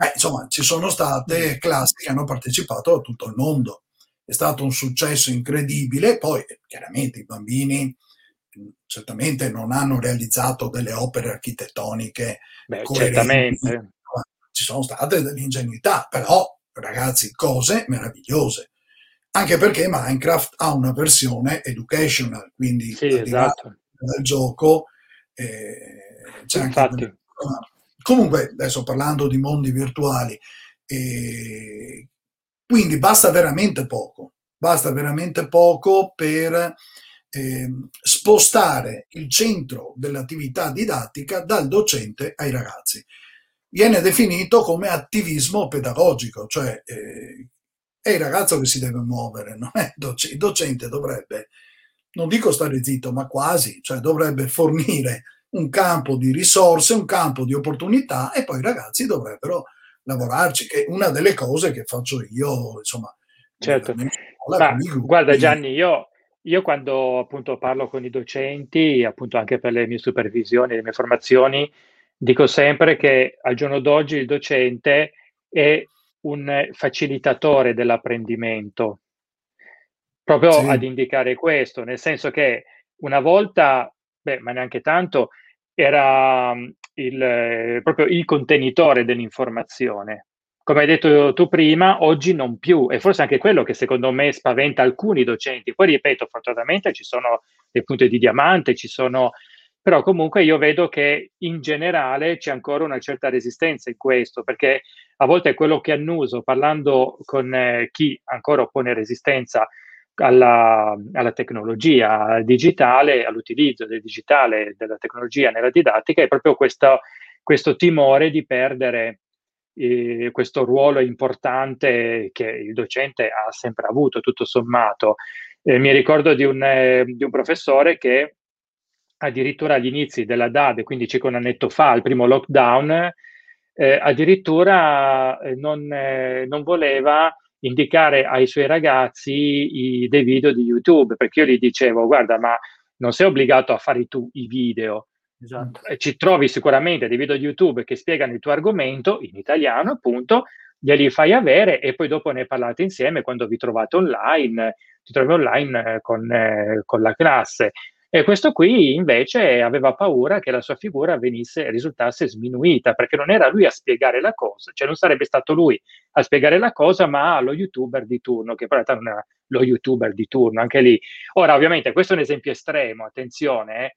Eh, insomma, ci sono state mm. classi che hanno partecipato da tutto il mondo. È stato un successo incredibile, poi chiaramente i bambini certamente non hanno realizzato delle opere architettoniche Beh, certamente ci sono state delle ingenuità, però ragazzi, cose meravigliose. Anche perché Minecraft ha una versione educational, quindi sì, esatto. dal gioco eh, c'è Infatti. anche... Comunque, adesso parlando di mondi virtuali, eh, quindi basta veramente poco, basta veramente poco per eh, spostare il centro dell'attività didattica dal docente ai ragazzi viene definito come attivismo pedagogico, cioè eh, è il ragazzo che si deve muovere, non è il docente dovrebbe, non dico stare zitto, ma quasi, cioè dovrebbe fornire un campo di risorse, un campo di opportunità e poi i ragazzi dovrebbero lavorarci, che è una delle cose che faccio io, insomma. Certo. Scuola, Ma, guarda Gianni, io, io quando appunto parlo con i docenti, appunto anche per le mie supervisioni, le mie formazioni, Dico sempre che al giorno d'oggi il docente è un facilitatore dell'apprendimento, proprio sì. ad indicare questo, nel senso che una volta, beh, ma neanche tanto, era mm, il, proprio il contenitore dell'informazione. Come hai detto tu prima, oggi non più, e forse anche quello che secondo me spaventa alcuni docenti. Poi ripeto, fortunatamente ci sono dei punti di diamante, ci sono però comunque io vedo che in generale c'è ancora una certa resistenza in questo, perché a volte è quello che annuso parlando con eh, chi ancora oppone resistenza alla, alla, tecnologia digitale, all'utilizzo del digitale, della tecnologia nella didattica, è proprio questo, questo timore di perdere questo ruolo importante che il docente ha sempre avuto, tutto sommato. Eh, mi ricordo di un, eh, di un professore che addirittura agli inizi della DAD, quindi circa un annetto fa, il primo lockdown, eh, addirittura eh, non, eh, non, voleva indicare ai suoi ragazzi i, dei video di YouTube, perché io gli dicevo, guarda, ma non sei obbligato a fare tu i video, esatto. Ci trovi sicuramente dei video di YouTube che spiegano il tuo argomento in italiano, appunto, glieli fai avere e poi dopo ne parlate insieme quando vi trovate online, ti trovi online eh, con, eh, con la classe. E questo qui invece aveva paura che la sua figura venisse, risultasse sminuita, perché non era lui a spiegare la cosa, cioè non sarebbe stato lui a spiegare la cosa, ma lo youtuber di turno, che in realtà non era lo youtuber di turno, anche lì. Ora, ovviamente, questo è un esempio estremo, attenzione, eh.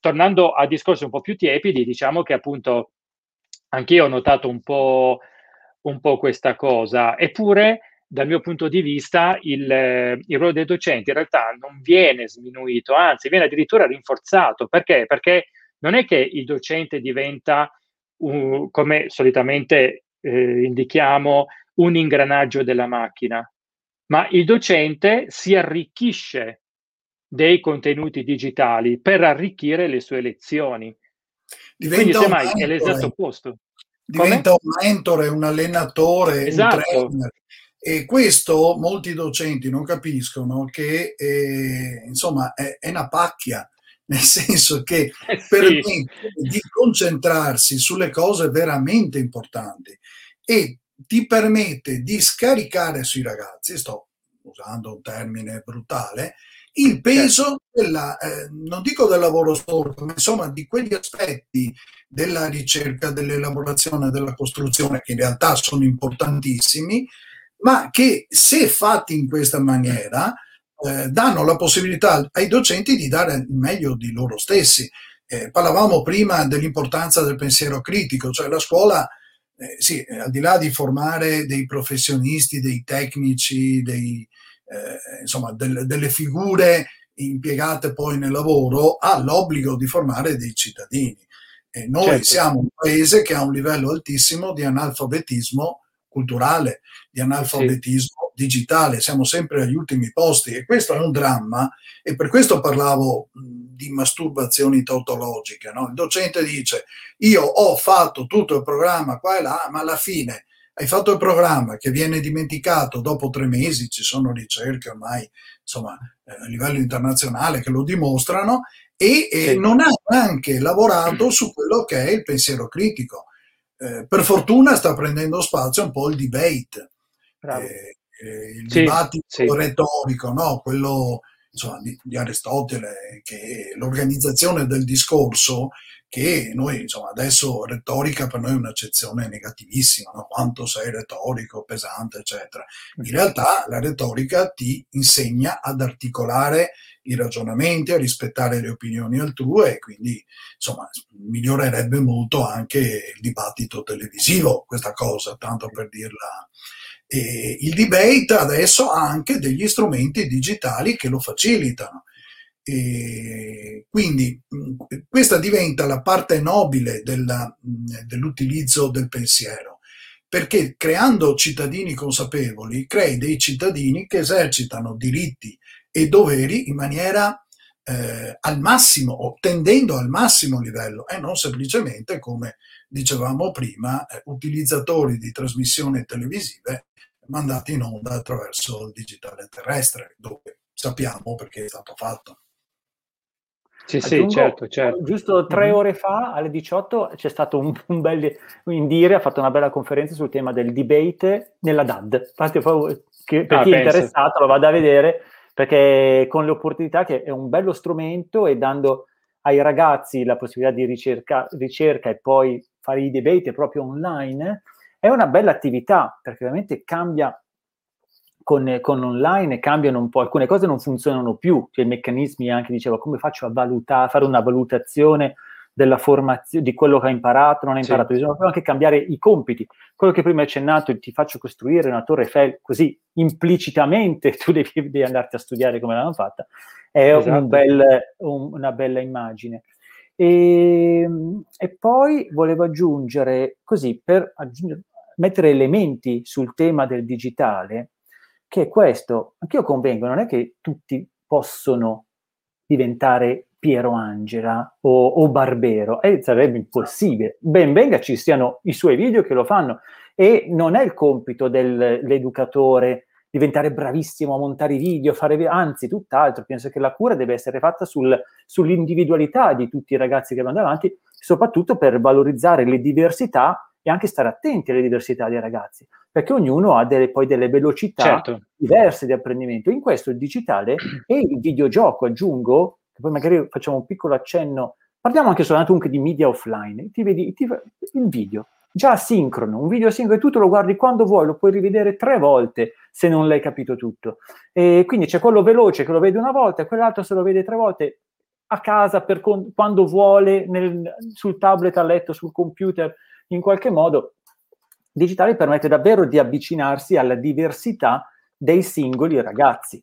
Tornando a discorsi un po' più tiepidi, diciamo che appunto anch'io ho notato un po', un po' questa cosa, eppure dal mio punto di vista il, il, ruolo dei docenti in realtà non viene sminuito, anzi viene addirittura rinforzato. Perché? Perché non è che il docente diventa, uh, come solitamente eh, indichiamo, un ingranaggio della macchina, ma il docente si arricchisce dei contenuti digitali per arricchire le sue lezioni. Diventa Quindi semmai è l'esatto opposto. Diventa Come? un mentore, un allenatore, esatto. un trainer. E questo molti docenti non capiscono che eh, insomma è, è, una pacchia, nel senso che eh sì. permette di concentrarsi sulle cose veramente importanti e ti permette di scaricare sui ragazzi, sto usando un termine brutale, il peso certo. della, eh, non dico del lavoro sporco, ma insomma di quegli aspetti della ricerca, dell'elaborazione, della costruzione, che in realtà sono importantissimi, ma che se fatti in questa maniera eh, danno la possibilità ai docenti di dare il meglio di loro stessi. Eh, parlavamo prima dell'importanza del pensiero critico, cioè la scuola, eh, sì, al di là di formare dei professionisti, dei tecnici, dei, eh, insomma, del, delle figure impiegate poi nel lavoro, ha l'obbligo di formare dei cittadini. E noi certo. siamo un paese che ha un livello altissimo di analfabetismo culturale, di analfabetismo sì. digitale, siamo sempre agli ultimi posti e questo è un dramma e per questo parlavo di masturbazioni tautologiche. No? Il docente dice io ho fatto tutto il programma qua e là, ma alla fine hai fatto il programma che viene dimenticato dopo tre mesi, ci sono ricerche ormai insomma, eh, a livello internazionale che lo dimostrano, e, e non ha neanche lavorato su quello che è il pensiero critico. Eh, per fortuna sta prendendo spazio un po' il debate, eh, eh, il sì, dibattito sì. retorico, no? quello insomma, di, di, Aristotele, che l'organizzazione del discorso, che noi insomma, adesso retorica per noi è un'accezione negativissima, no? quanto sei retorico, pesante, eccetera. In mm. realtà la retorica ti insegna ad articolare i ragionamenti, a rispettare le opinioni altrui e quindi insomma migliorerebbe molto anche il dibattito televisivo, questa cosa, tanto per dirla. E il debate adesso ha anche degli strumenti digitali che lo facilitano. E quindi questa diventa la parte nobile della, dell'utilizzo del pensiero perché creando cittadini consapevoli crei dei cittadini che esercitano diritti e doveri in maniera eh, al massimo tendendo al massimo livello e non semplicemente come dicevamo prima eh, utilizzatori di trasmissioni televisive mandati in onda attraverso il digitale terrestre dove sappiamo perché è stato fatto. Sì, Aggiungo, sì, certo, certo. Giusto tre mm-hmm. ore fa, alle 18, c'è stato un, un bel... Indire ha fatto una bella conferenza sul tema del debate nella DAD. Infatti, per ah, chi è interessato lo vada a vedere, perché con le opportunità che è un bello strumento e dando ai ragazzi la possibilità di ricerca, ricerca e poi fare i debate proprio online, è una bella attività, perché ovviamente cambia con, con online, cambiano un po', alcune cose non funzionano più, cioè i meccanismi anche, dicevo, come faccio a valutare, fare una valutazione della formazione, di quello che ha imparato, non ha imparato, sì. bisogna anche cambiare i compiti. Quello che prima hai accennato, ti faccio costruire una torre Eiffel, così implicitamente tu devi, devi andarti a studiare come l'hanno fatta, è esatto. un bel, un, una bella immagine. E, e, poi volevo aggiungere, così, per aggiungere, mettere elementi sul tema del digitale, che questo, anch'io convengo, non è che tutti possono diventare Piero Angela o, o Barbero, e sarebbe impossibile. Ben venga ci siano i suoi video che lo fanno e non è il compito dell'educatore diventare bravissimo a montare i video, fare, anzi tutt'altro, penso che la cura deve essere fatta sul, sull'individualità di tutti i ragazzi che vanno davanti, soprattutto per valorizzare le diversità e anche stare attenti alle diversità dei ragazzi, perché ognuno ha delle, poi delle velocità certo. diverse di apprendimento. In questo il digitale e il videogioco, aggiungo, che poi magari facciamo un piccolo accenno, parliamo anche soltanto di media offline, ti vedi ti, il video, già asincrono, un video asincrono e tu te lo guardi quando vuoi, lo puoi rivedere tre volte se non l'hai capito tutto. E quindi c'è quello veloce che lo vede una volta quell'altro se lo vede tre volte a casa per con- quando vuole, nel, sul tablet, a letto, sul computer, in qualche modo. Digitale permette davvero di avvicinarsi alla diversità dei singoli ragazzi.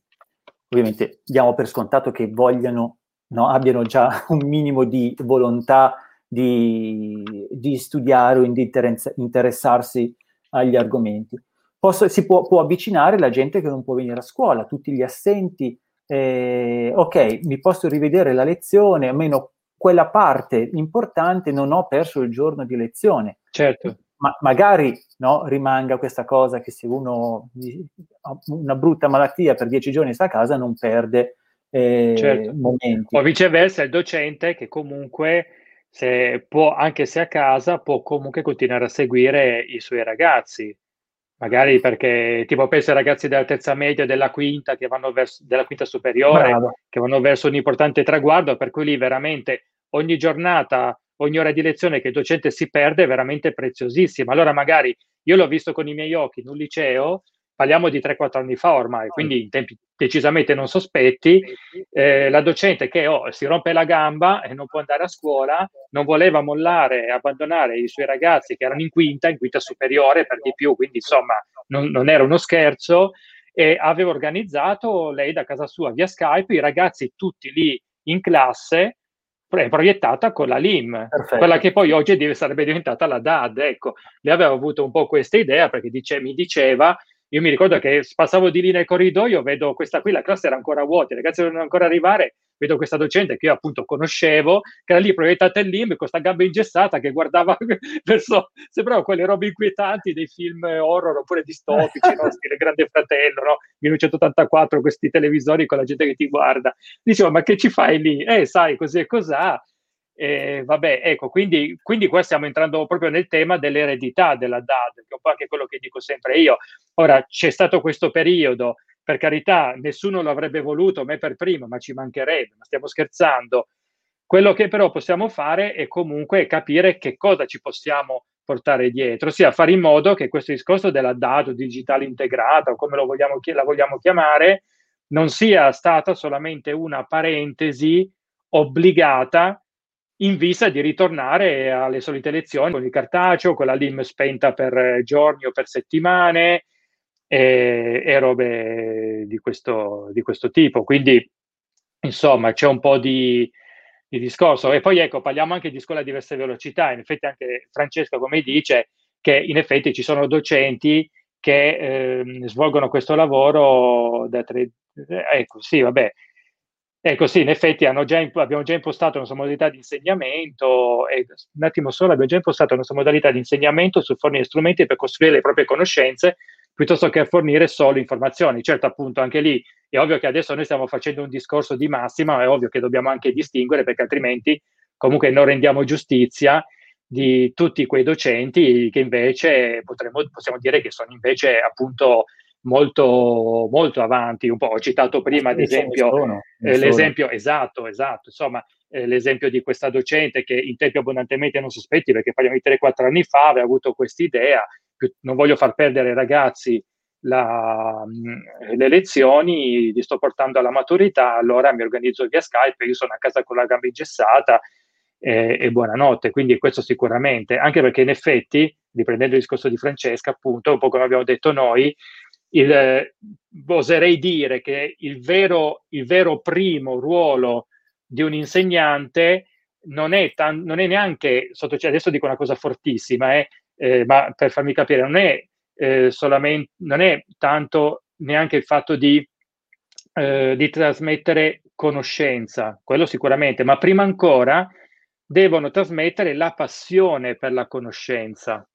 Ovviamente diamo per scontato che vogliano, no, abbiano già un minimo di volontà di, di studiare o di interessarsi agli argomenti. Posso, si può, può, avvicinare la gente che non può venire a scuola, tutti gli assenti. Eh, ok, mi posso rivedere la lezione, almeno quella parte importante non ho perso il giorno di lezione. Certo. Ma magari no, rimanga questa cosa che se uno ha una brutta malattia per dieci giorni sta a casa non perde eh, certo. momenti. O viceversa il docente che comunque se può, anche se a casa, può comunque continuare a seguire i suoi ragazzi. Magari perché, tipo, penso ai ragazzi della terza media, della quinta, che vanno verso, della quinta superiore, Bravo. che vanno verso un importante traguardo, per cui lì veramente ogni giornata, ogni ora di lezione che il docente si perde è veramente preziosissima. Allora magari io l'ho visto con i miei occhi in un liceo, parliamo di 3-4 anni fa ormai, quindi in tempi decisamente non sospetti, eh, la docente che oh, si rompe la gamba e non può andare a scuola, non voleva mollare e abbandonare i suoi ragazzi che erano in quinta, in quinta superiore per di più, quindi insomma non, non era uno scherzo, e aveva organizzato lei da casa sua via Skype i ragazzi tutti lì in classe proiettata con la LIM, Perfetto. quella che poi oggi sarebbe diventata la DAD. Ecco, lei aveva avuto un po' questa idea perché dice, mi diceva io mi ricordo che passavo di lì nel corridoio, vedo questa qui, la classe era ancora vuota, i ragazzi dovevano ancora arrivare, vedo questa docente che io appunto conoscevo, che era lì proiettata in limbo, con questa gamba ingessata che guardava verso, sembrava quelle robe inquietanti dei film horror oppure distopici, no? stile Grande Fratello, no? 1984, questi televisori con la gente che ti guarda. Dicevo, ma che ci fai lì? Eh, sai, così e cos'ha. Eh, vabbè, ecco, quindi, quindi qua stiamo entrando proprio nel tema dell'eredità della DAD, che è un po' anche quello che dico sempre io. Ora, c'è stato questo periodo, per carità, nessuno lo avrebbe voluto, me per primo, ma ci mancherebbe, ma stiamo scherzando. Quello che però possiamo fare è comunque capire che cosa ci possiamo portare dietro, ossia fare in modo che questo discorso della DAD digitale integrata, o come vogliamo, la vogliamo chiamare, non sia stata solamente una parentesi obbligata in vista di ritornare alle solite lezioni con il cartaceo, con la LIM spenta per giorni o per settimane e, e robe di questo, di questo, tipo. Quindi, insomma, c'è un po' di, di, discorso. E poi, ecco, parliamo anche di scuola a diverse velocità. In effetti, anche Francesco, come dice, che in effetti ci sono docenti che eh, svolgono questo lavoro da tre... Ecco, sì, vabbè, Ecco, sì, in effetti già, abbiamo già impostato la nostra modalità di insegnamento, e, un attimo solo, abbiamo già impostato la nostra modalità di insegnamento su fornire strumenti per costruire le proprie conoscenze piuttosto che fornire solo informazioni. Certo, appunto, anche lì è ovvio che adesso noi stiamo facendo un discorso di massima, ma è ovvio che dobbiamo anche distinguere perché altrimenti comunque non rendiamo giustizia di tutti quei docenti che invece potremmo, possiamo dire che sono invece appunto molto, molto avanti. Un po', ho citato prima, ad esempio, sono, eh, l'esempio esatto, esatto, insomma, eh, l'esempio di questa docente che in tempi abbondantemente non sospetti, perché parliamo di 3-4 anni fa, aveva avuto questa idea. Non voglio far perdere ai ragazzi la, le lezioni, li sto portando alla maturità, allora mi organizzo via Skype, io sono a casa con la gamba ingessata e, e buonanotte. Quindi questo sicuramente, anche perché in effetti, riprendendo il discorso di Francesca, appunto, un po' come abbiamo detto noi, il, oserei dire che il vero, il vero primo ruolo di un insegnante non è, tan- non è neanche, sotto, cioè adesso dico una cosa fortissima, eh, eh, ma per farmi capire, non è eh, solamente, non è tanto neanche il fatto di eh, di trasmettere conoscenza, quello sicuramente, ma prima ancora devono trasmettere la passione per la conoscenza.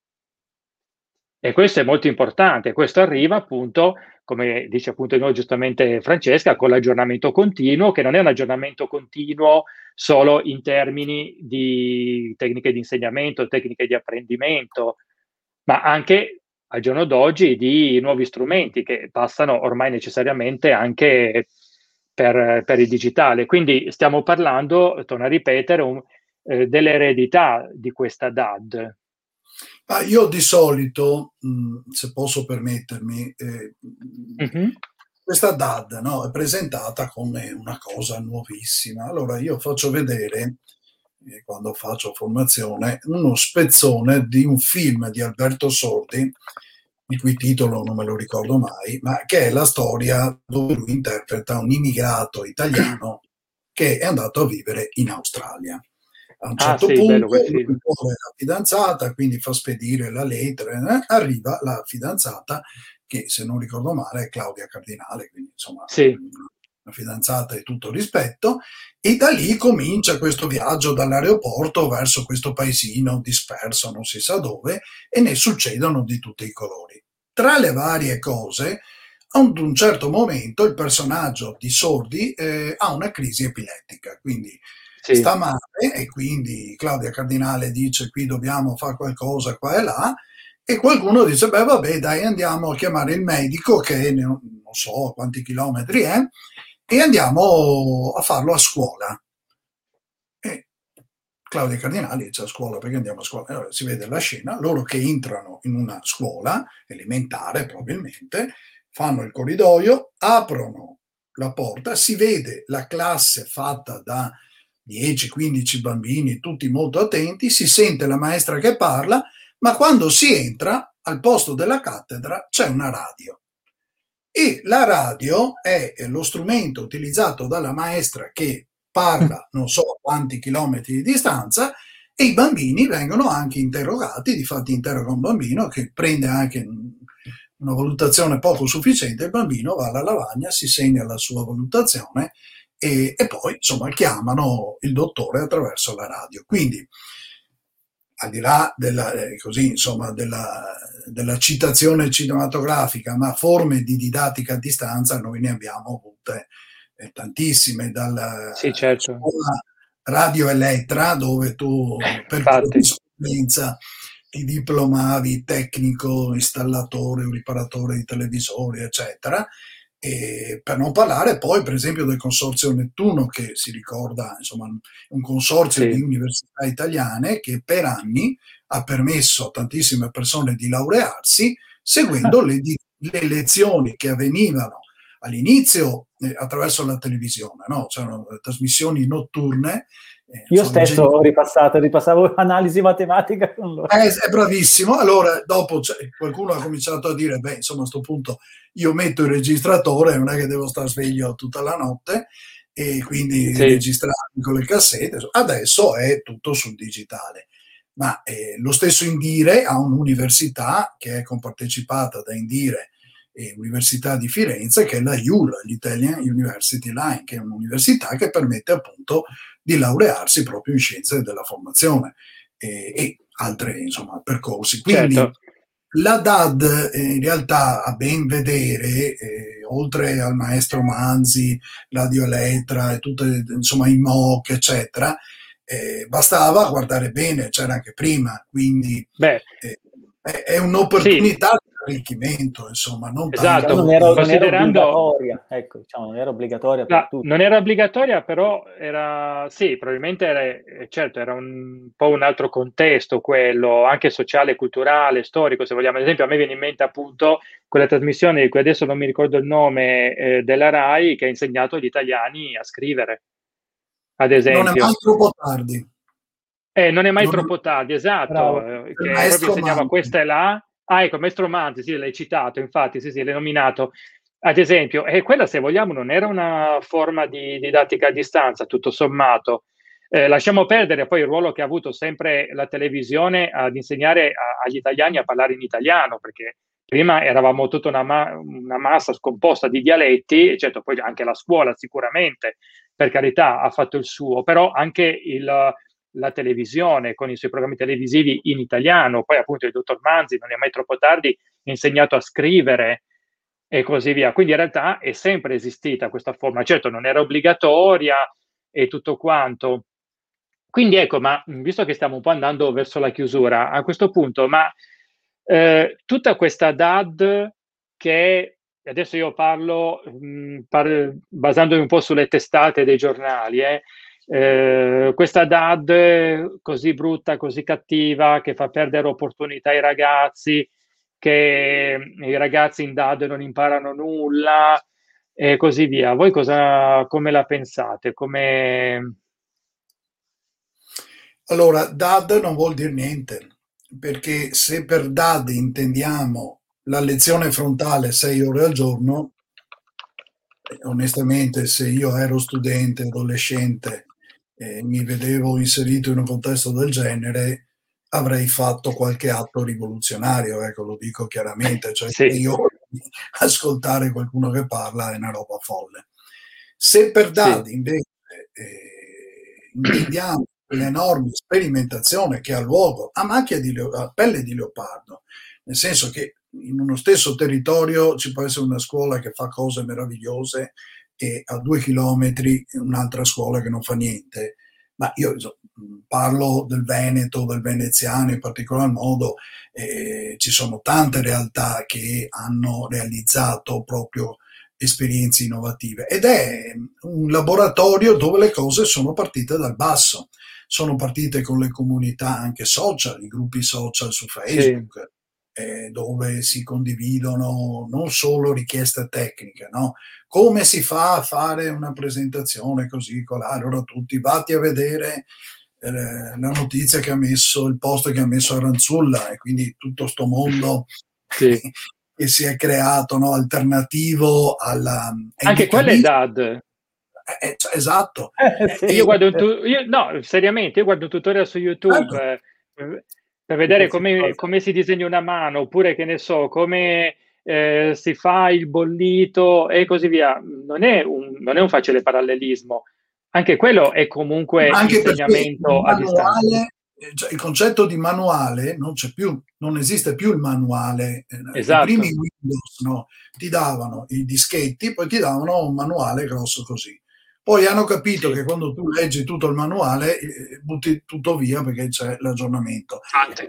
E questo è molto importante, questo arriva appunto, come dice appunto noi giustamente Francesca, con l'aggiornamento continuo, che non è un aggiornamento continuo solo in termini di tecniche di insegnamento, tecniche di apprendimento, ma anche al giorno d'oggi di nuovi strumenti che passano ormai necessariamente anche per, per il digitale. Quindi stiamo parlando, torno a ripetere, un, eh, dell'eredità di questa DAD. Ah, io di solito, mh, se posso permettermi, eh, mm-hmm. questa DAD no, è presentata come una cosa nuovissima. Allora io faccio vedere, eh, quando faccio formazione, uno spezzone di un film di Alberto Sordi, il cui titolo non me lo ricordo mai, ma che è la storia dove lui interpreta un immigrato italiano che è andato a vivere in Australia. A un ah, certo ah, sì, punto vuole la fidanzata, quindi fa spedire la lettera, eh? arriva la fidanzata che se non ricordo male è Claudia Cardinale, quindi insomma sì. una fidanzata di tutto rispetto, e da lì comincia questo viaggio dall'aeroporto verso questo paesino disperso, non si sa dove, e ne succedono di tutti i colori. Tra le varie cose, ad un certo momento il personaggio di Sordi eh, ha una crisi epilettica, quindi sì. sta male e quindi Claudia Cardinale dice qui dobbiamo fare qualcosa qua e là e qualcuno dice beh vabbè dai andiamo a chiamare il medico che non so quanti chilometri è e andiamo a farlo a scuola. E Claudia Cardinale dice a scuola perché andiamo a scuola? Allora, si vede la scena, loro che entrano in una scuola elementare probabilmente, fanno il corridoio, aprono la porta, si vede la classe fatta da 10-15 bambini, tutti molto attenti, si sente la maestra che parla, ma quando si entra al posto della cattedra c'è una radio. E la radio è lo strumento utilizzato dalla maestra che parla non so quanti chilometri di distanza e i bambini vengono anche interrogati, difatti interroga un bambino che prende anche una valutazione poco sufficiente, il bambino va alla lavagna, si segna la sua valutazione e, e poi insomma chiamano il dottore attraverso la radio. Quindi al di là della, eh, così, insomma, della, della, citazione cinematografica, ma forme di didattica a distanza noi ne abbiamo avute eh, tantissime, dalla sì, certo. Radio Elettra, dove tu per corrispondenza ti diplomavi tecnico, installatore o riparatore di televisori, eccetera, e per non parlare poi, per esempio, del consorzio Nettuno, che si ricorda, insomma, un consorzio sì. di università italiane che per anni ha permesso a tantissime persone di laurearsi seguendo le, le lezioni che avvenivano all'inizio eh, attraverso la televisione, no? c'erano trasmissioni notturne eh, Io stesso ho ripassato, ripassavo analisi matematica con loro. Eh, è bravissimo. Allora, dopo qualcuno ha cominciato a dire: Beh, insomma, a questo punto io metto il registratore, non è che devo stare sveglio tutta la notte, e quindi sì. registrarmi con le cassette. Adesso è tutto sul digitale. Ma eh, lo stesso Indire ha un'università che è compartecipata da Indire e Università di Firenze, che è la IUL, l'Italian University Line, che è un'università che permette appunto di laurearsi proprio in scienze della formazione e, e altri insomma, percorsi. Quindi certo. la DAD eh, in realtà a ben vedere, eh, oltre al maestro Manzi, la Dioletra e tutte insomma i MOC, eccetera, eh, bastava guardare bene, c'era anche prima, quindi eh, è, un'opportunità sì arricchimento, insomma, non esatto, non era, considerando... non era obbligatoria, ecco, diciamo, non era obbligatoria per no, tutti. Non era obbligatoria, però era, sì, probabilmente era, eh, certo, era un po' un altro contesto quello, anche sociale, culturale, storico, se vogliamo. Ad esempio, a me viene in mente appunto quella trasmissione di cui adesso non mi ricordo il nome, eh, della RAI, che ha insegnato agli italiani a scrivere, ad esempio. Non è mai troppo tardi. Eh, non è mai non troppo tardi, esatto, Bravo. Eh, che proprio insegnava questa e là, Ah, ecco, Maestro Manzi, sì, l'hai citato, infatti, sì, sì, l'hai nominato. Ad esempio, e quella, se vogliamo, non era una forma di didattica a distanza, tutto sommato. Eh, lasciamo perdere poi il ruolo che ha avuto sempre la televisione ad insegnare a, agli italiani a parlare in italiano, perché prima eravamo tutta una, ma- una, massa scomposta di dialetti, certo poi anche la scuola sicuramente, per carità, ha fatto il suo, però anche il, la televisione con i suoi programmi televisivi in italiano, poi appunto il dottor Manzi non è mai troppo tardi, ha insegnato a scrivere e così via. Quindi in realtà è sempre esistita questa forma, certo non era obbligatoria e tutto quanto. Quindi ecco, ma visto che stiamo un po' andando verso la chiusura, a questo punto, ma eh, tutta questa DAD che adesso io parlo mh, par- basandomi un po' sulle testate dei giornali, eh, eh, questa DAD così brutta, così cattiva, che fa perdere opportunità ai ragazzi, che i ragazzi in DAD non imparano nulla e così via. Voi cosa, come la pensate? Come... Allora, DAD non vuol dire niente, perché se per DAD intendiamo la lezione frontale sei ore al giorno, onestamente se io ero studente, adolescente e mi vedevo inserito in un contesto del genere, avrei fatto qualche atto rivoluzionario, ecco, lo dico chiaramente, cioè sì. io ascoltare qualcuno che parla è una roba folle. Se per Dadi sì. invece eh, intendiamo l'enorme sperimentazione che ha luogo a macchia di leo- a pelle di leopardo, nel senso che in uno stesso territorio ci può essere una scuola che fa cose meravigliose e a due chilometri un'altra scuola che non fa niente. Ma io parlo del Veneto, del veneziano in particolar modo, eh, ci sono tante realtà che hanno realizzato proprio esperienze innovative ed è un laboratorio dove le cose sono partite dal basso, sono partite con le comunità anche social, i gruppi social su Facebook. Sì eh, dove si condividono non solo richieste tecniche, no? Come si fa a fare una presentazione così? Allora tutti vatti a vedere eh, la notizia che ha messo, il post che ha messo Aranzulla e quindi tutto questo mondo sì. che si è creato no? alternativo alla... Anche quello è DAD. Eh, eh, cioè, esatto. Eh, sì. io guardo tu- io, no, seriamente, io guardo un tutorial su YouTube. Eh, per vedere come, come, si disegna una mano, oppure che ne so, come eh, si fa il bollito e così via. Non è un, non è un facile parallelismo. Anche quello è comunque Anche insegnamento a distanza. Cioè, il concetto di manuale non c'è più, non esiste più il manuale. Esatto. I primi Windows no, ti davano i dischetti, poi ti davano un manuale grosso così. Poi hanno capito che quando tu leggi tutto il manuale eh, butti tutto via perché c'è l'aggiornamento.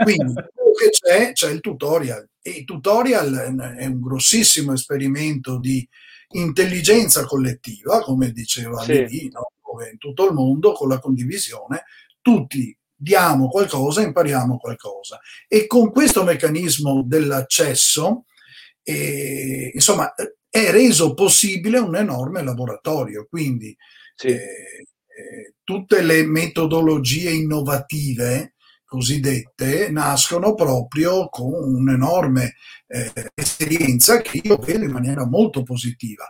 Quindi che c'è, c'è il tutorial. E il tutorial è un grossissimo esperimento di intelligenza collettiva, come diceva sì. Levi, no? dove in tutto il mondo con la condivisione tutti diamo qualcosa, impariamo qualcosa. E con questo meccanismo dell'accesso, eh, insomma, è reso possibile un enorme laboratorio. Quindi sì. eh, eh, tutte le metodologie innovative cosiddette nascono proprio con un'enorme eh, esperienza che io vedo in maniera molto positiva.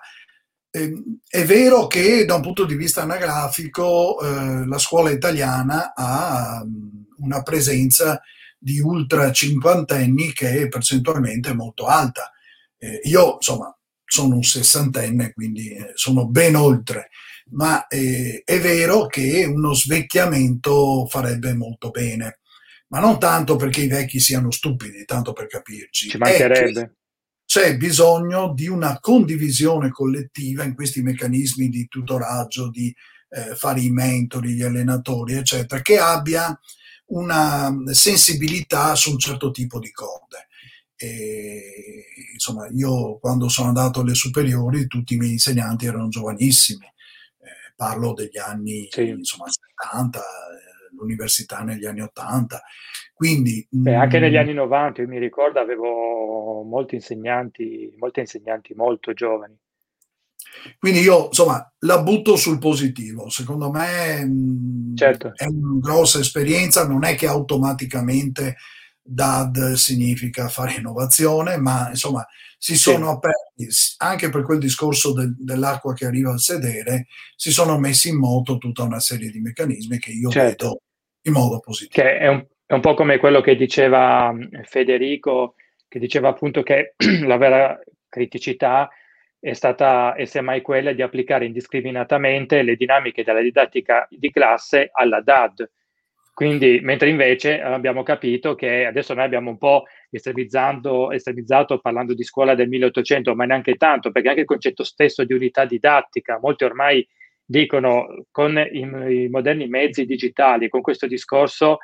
Eh, è vero che da un punto di vista anagrafico eh, la scuola italiana ha um, una presenza di ultra cinquantenni che è percentualmente molto alta. Eh, io, insomma, sono un sessantenne, quindi eh, sono ben oltre, ma eh, è vero che uno svecchiamento farebbe molto bene, ma non tanto perché i vecchi siano stupidi, tanto per capirci. Ci mancherebbe. C'è bisogno di una condivisione collettiva in questi meccanismi di tutoraggio, di eh, fare i mentori, gli allenatori, eccetera, che abbia una sensibilità su un certo tipo di corde. E, insomma, io quando sono andato alle superiori tutti i miei insegnanti erano giovanissimi, eh, parlo degli anni sì. insomma, 70, eh, l'università negli anni 80. Quindi, Beh, anche negli mm, anni 90, io mi ricordo, avevo molti insegnanti, molti insegnanti molto giovani. Quindi io insomma la butto sul positivo, secondo me mm, certo. è una grossa esperienza, non è che automaticamente DAD significa fare innovazione, ma insomma si sono aperti anche per quel discorso de, dell'acqua che arriva al sedere, si sono messi in moto tutta una serie di meccanismi che io certo. vedo in modo positivo. Che è un, è un po' come quello che diceva mm, Federico, che diceva appunto che la vera criticità è stata e semmai quella di applicare indiscriminatamente le dinamiche della didattica di classe alla DAD. Quindi, mentre invece abbiamo capito che adesso noi abbiamo un po' estremizzato parlando di scuola del 1800, ma neanche tanto, perché anche il concetto stesso di unità didattica, molti ormai dicono con i, i moderni mezzi digitali, con questo discorso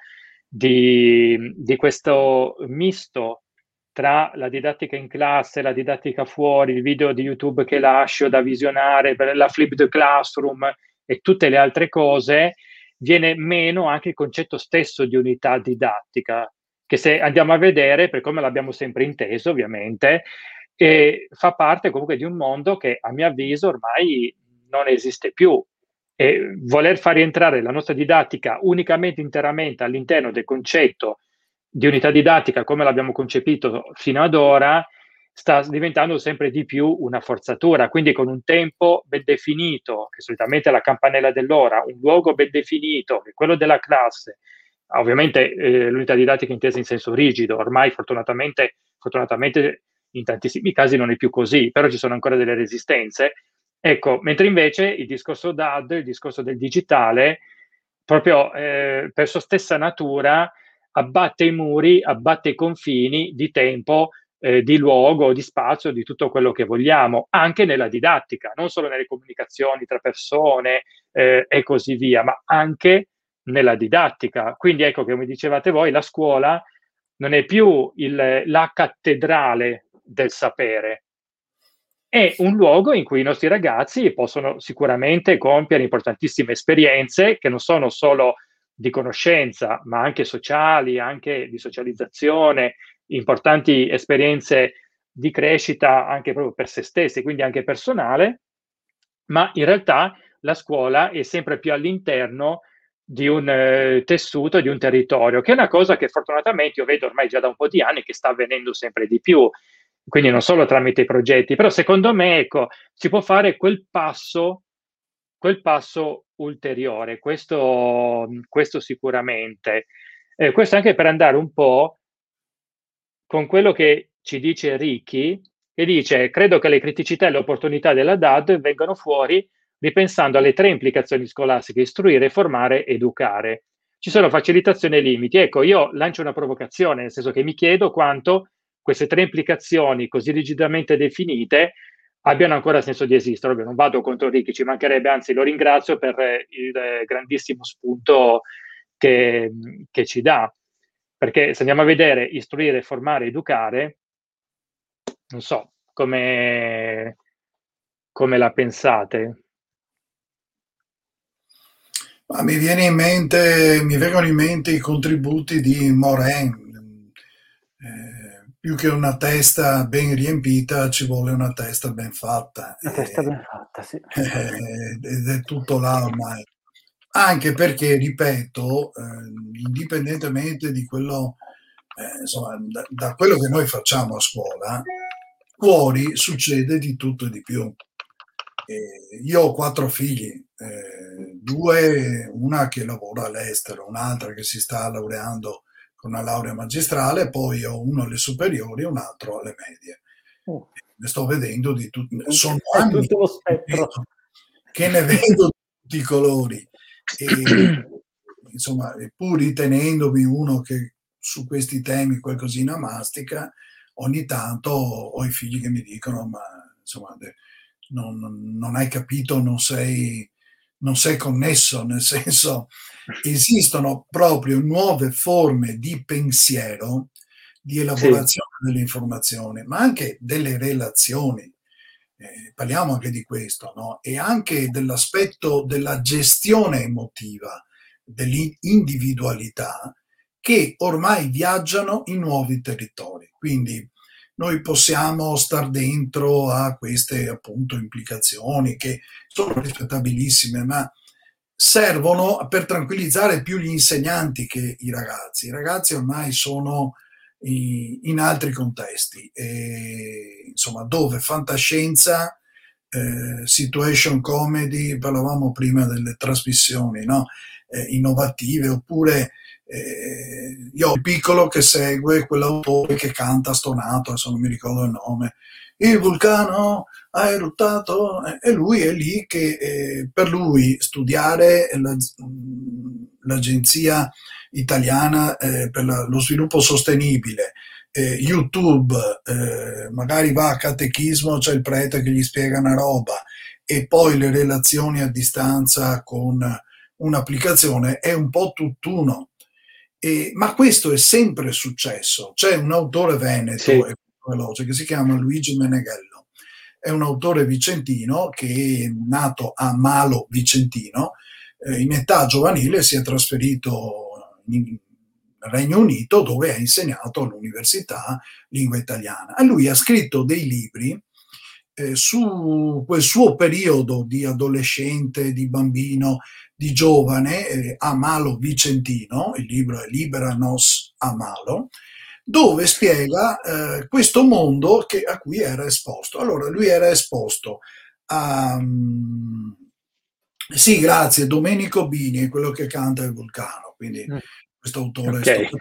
di, di questo misto tra la didattica in classe, la didattica fuori, il video di YouTube che lascio da visionare, la flipped classroom e tutte le altre cose, viene meno anche il concetto stesso di unità didattica, che se andiamo a vedere, per come l'abbiamo sempre inteso ovviamente, eh, fa parte comunque di un mondo che a mio avviso ormai non esiste più. E voler far rientrare la nostra didattica unicamente, interamente all'interno del concetto di unità didattica come l'abbiamo concepito fino ad ora, sta diventando sempre di più una forzatura, quindi con un tempo ben definito, che solitamente è la campanella dell'ora, un luogo ben definito, che è quello della classe, ovviamente eh, l'unità didattica intesa in senso rigido, ormai fortunatamente, fortunatamente in tantissimi casi non è più così, però ci sono ancora delle resistenze. Ecco, mentre invece il discorso DAD, il discorso del digitale, proprio eh, per sua stessa natura, abbatte i muri, abbatte i confini di tempo, eh, di luogo, di spazio, di tutto quello che vogliamo, anche nella didattica, non solo nelle comunicazioni tra persone eh, e così via, ma anche nella didattica. Quindi ecco che come dicevate voi, la scuola non è più il, la cattedrale del sapere, è un luogo in cui i nostri ragazzi possono sicuramente compiere importantissime esperienze che non sono solo di conoscenza, ma anche sociali, anche di socializzazione, importanti esperienze di crescita anche proprio per se stessi, quindi anche personale, ma in realtà la scuola è sempre più all'interno di un eh, tessuto, di un territorio, che è una cosa che fortunatamente io vedo ormai già da un po' di anni che sta avvenendo sempre di più, quindi non solo tramite i progetti, però secondo me ecco, si può fare quel passo quel passo ulteriore, questo, questo sicuramente. Eh, questo anche per andare un po' con quello che ci dice Ricky, che dice, credo che le criticità e le opportunità della DAD vengano fuori ripensando alle tre implicazioni scolastiche, istruire, formare, educare. Ci sono facilitazioni e limiti. Ecco, io lancio una provocazione, nel senso che mi chiedo quanto queste tre implicazioni così rigidamente definite abbiano ancora senso di esistere. Ovvio, non vado contro Ricky, ci mancherebbe, anzi lo ringrazio per il grandissimo spunto che, che ci dà. Perché se andiamo a vedere istruire, formare, educare, non so come, come la pensate. Ma mi, viene in mente, mi vengono in mente i contributi di Morin, più che una testa ben riempita ci vuole una testa ben fatta. Una testa ben fatta, sì. Ed è tutto là ormai. Anche perché, ripeto, eh, indipendentemente di quello, eh, insomma, da, da, quello che noi facciamo a scuola, fuori succede di tutto e di più. Eh, io ho quattro figli, eh, due, una che lavora all'estero, un'altra che si sta laureando con una laurea magistrale, poi ho uno alle superiori e un altro alle medie. Oh. Ne sto vedendo di tutti, sono anni tutto lo spettro. che ne vedo di tutti i colori. E, insomma, pur ritenendomi uno che su questi temi qualcosina mastica, ogni tanto ho i figli che mi dicono, ma insomma, non, non hai capito, non sei, non sei connesso, nel senso esistono proprio nuove forme di pensiero, di elaborazione sì. dell'informazione, ma anche delle relazioni. Eh, parliamo anche di questo, no? E anche dell'aspetto della gestione emotiva, dell'individualità, che ormai viaggiano in nuovi territori. Quindi noi possiamo star dentro a queste appunto implicazioni che sono rispettabilissime, ma servono per tranquillizzare più gli insegnanti che i ragazzi. I ragazzi ormai sono in altri contesti, e, insomma, dove fantascienza, eh, situation comedy, parlavamo prima delle trasmissioni no? eh, innovative, oppure eh, io ho il piccolo che segue quell'autore che canta stonato, adesso non mi ricordo il nome, il vulcano ha eruttato e lui è lì che eh, per lui studiare la, l'agenzia italiana eh, per la, lo sviluppo sostenibile, eh, YouTube, eh, magari va a catechismo, c'è il prete che gli spiega una roba e poi le relazioni a distanza con un'applicazione è un po' tutt'uno. E, ma questo è sempre successo. C'è un autore veneto sì. veloce, che si chiama Luigi Meneghello. È un autore vicentino che è nato a Malo Vicentino, eh, in età giovanile si è trasferito Regno Unito dove ha insegnato all'università lingua italiana. E lui ha scritto dei libri eh, su quel suo periodo di adolescente, di bambino, di giovane, eh, Amalo Vicentino, il libro è Libera Nos Amalo, dove spiega eh, questo mondo che, a cui era esposto. Allora, lui era esposto a... Um, sì, grazie, Domenico Bini quello che canta il vulcano, quindi mm. Questo autore okay. stato...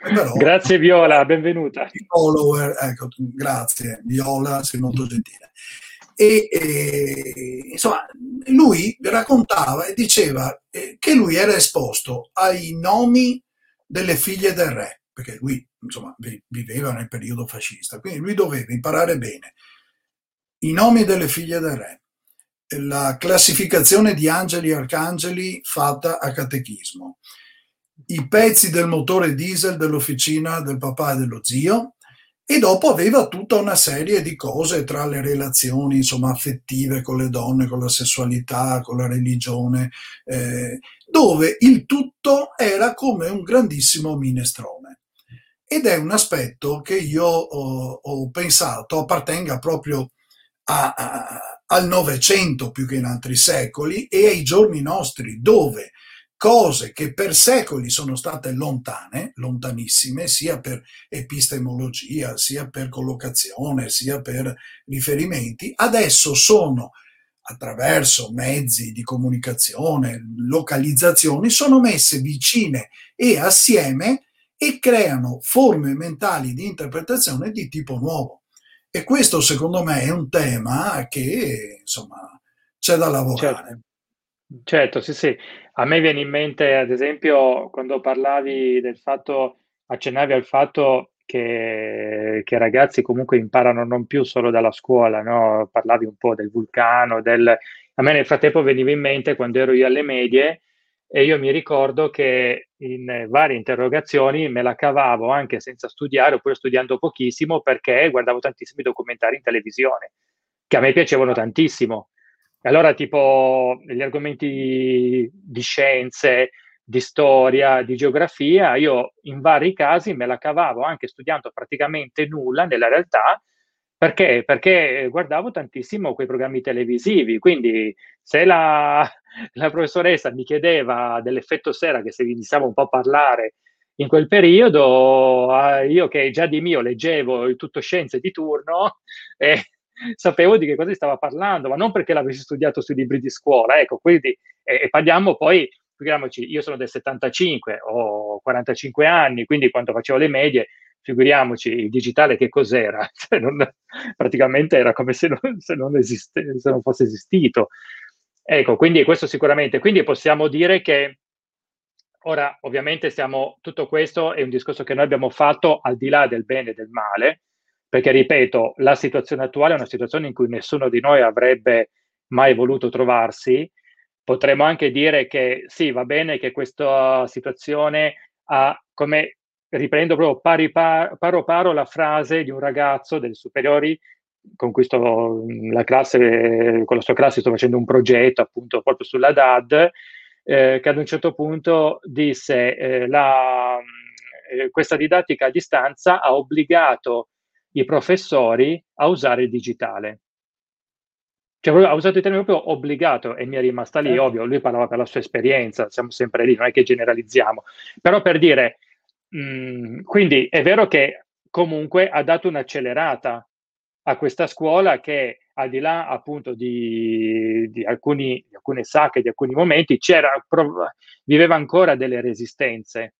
Però, grazie Viola, benvenuta. Follower, ecco, grazie Viola, sei molto gentile. E, e, insomma, lui raccontava e diceva eh, che lui era esposto ai nomi delle figlie del re, perché lui insomma, viveva nel periodo fascista, quindi lui doveva imparare bene i nomi delle figlie del re, la classificazione di angeli e arcangeli fatta a catechismo, i pezzi del motore diesel dell'officina del papà e dello zio e dopo aveva tutta una serie di cose tra le relazioni insomma, affettive con le donne, con la sessualità, con la religione, eh, dove il tutto era come un grandissimo minestrone. Ed è un aspetto che io ho, ho pensato appartenga proprio a, a, al Novecento più che in altri secoli e ai giorni nostri, dove cose che per secoli sono state lontane, lontanissime, sia per epistemologia, sia per collocazione, sia per riferimenti, adesso sono attraverso mezzi di comunicazione, localizzazioni, sono messe vicine e assieme e creano forme mentali di interpretazione di tipo nuovo. E questo secondo me è un tema che insomma c'è da lavorare. Certo. Certo, sì, sì. A me viene in mente, ad esempio, quando parlavi del fatto, accennavi al fatto che, che i ragazzi comunque imparano non più solo dalla scuola, no? Parlavi un po' del vulcano, del... A me nel frattempo veniva in mente quando ero io alle medie e io mi ricordo che in varie interrogazioni me la cavavo anche senza studiare oppure studiando pochissimo perché guardavo tantissimi documentari in televisione che a me piacevano tantissimo. Allora tipo gli argomenti di scienze, di storia, di geografia, io in vari casi me la cavavo anche studiando praticamente nulla nella realtà, perché? Perché guardavo tantissimo quei programmi televisivi, quindi se la, la professoressa mi chiedeva dell'effetto sera, che se iniziamo un po' a parlare in quel periodo, io che già di mio leggevo tutto scienze di turno, eh, sapevo di che cosa stava parlando, ma non perché l'avessi studiato sui libri di scuola. Ecco, quindi e, e parliamo poi, figuriamoci, io sono del 75, ho 45 anni, quindi quando facevo le medie, figuriamoci il digitale che cos'era, cioè non, praticamente era come se non, se, non esiste, se non fosse esistito. Ecco, quindi questo sicuramente. Quindi possiamo dire che ora ovviamente stiamo, tutto questo è un discorso che noi abbiamo fatto al di là del bene e del male, perché ripeto, la situazione attuale è una situazione in cui nessuno di noi avrebbe mai voluto trovarsi. Potremmo anche dire che sì, va bene che questa situazione ha come riprendo proprio pari paro paro la frase di un ragazzo delle superiori con cui sto la classe, con la sua classe sto facendo un progetto appunto proprio sulla DAD, eh, che ad un certo punto disse eh, la, eh, questa didattica a distanza ha obbligato i professori a usare il digitale. Cioè, ha usato il termine proprio obbligato e mi è rimasta lì, eh. ovvio, lui parlava per la sua esperienza, siamo sempre lì, non è che generalizziamo, però per dire, mh, mm, quindi è vero che comunque ha dato un'accelerata a questa scuola che al di là appunto di, di, alcuni, di alcune sacche, di alcuni momenti, c'era, viveva ancora delle resistenze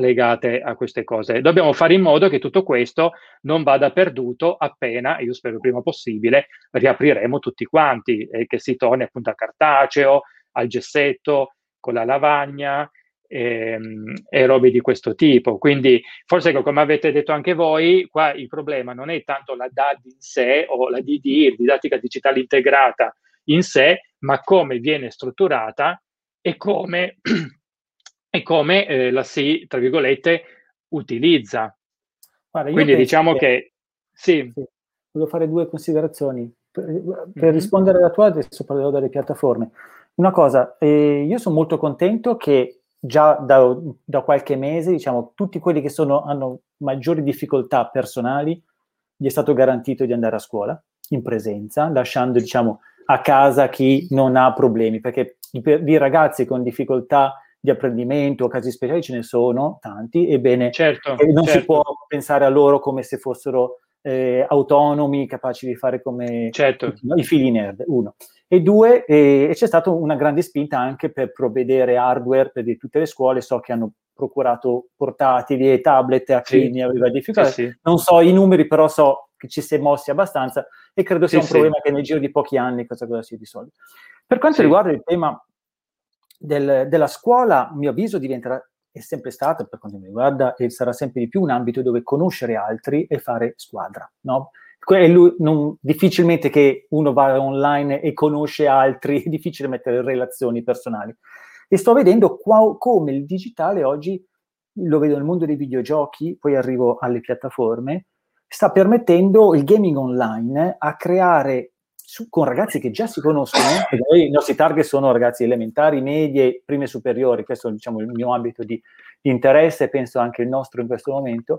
legate a queste cose. Dobbiamo fare in modo che tutto questo non vada perduto appena, io spero il prima possibile, riapriremo tutti quanti e che si torni appunto al cartaceo, al gessetto, con la lavagna e, ehm, e robe di questo tipo. Quindi forse come avete detto anche voi, qua il problema non è tanto la DAD in sé o la DD, didattica digitale integrata in sé, ma come viene strutturata e come e come eh, la si, tra virgolette, utilizza. Guarda, Quindi diciamo che, che sì. sì. Volevo fare due considerazioni. Per, per mm-hmm. rispondere alla tua, adesso parlerò delle piattaforme. Una cosa, eh, io sono molto contento che già da, da, qualche mese, diciamo, tutti quelli che sono, hanno maggiori difficoltà personali, gli è stato garantito di andare a scuola in presenza, lasciando, diciamo, a casa chi non ha problemi, perché di, di ragazzi con difficoltà di apprendimento, casi speciali ce ne sono tanti, ebbene certo, non certo. si può pensare a loro come se fossero eh, autonomi, capaci di fare come certo. i figli nerd, uno. E due, eh, c'è stata una grande spinta anche per provvedere hardware per tutte le scuole, so che hanno procurato portatili e tablet a chi sì. aveva difficoltà. Sì, sì. Non so i numeri, però so che ci si è mossi abbastanza e credo sia un problema che nel giro di pochi anni questa cosa si risolve. Per quanto riguarda il tema del, della scuola, a mio avviso, diventerà, è sempre stato, per quanto mi riguarda, e sarà sempre di più un ambito dove conoscere altri e fare squadra, no? Lui, non, difficilmente che uno va online e conosce altri, è difficile mettere relazioni personali. E sto vedendo qua, come il digitale oggi, lo vedo nel mondo dei videogiochi, poi arrivo alle piattaforme, sta permettendo il gaming online a creare su, con ragazzi che già si conoscono, i nostri target sono ragazzi elementari, medie, prime superiori, questo è diciamo, il mio ambito di, di interesse e penso anche il nostro in questo momento,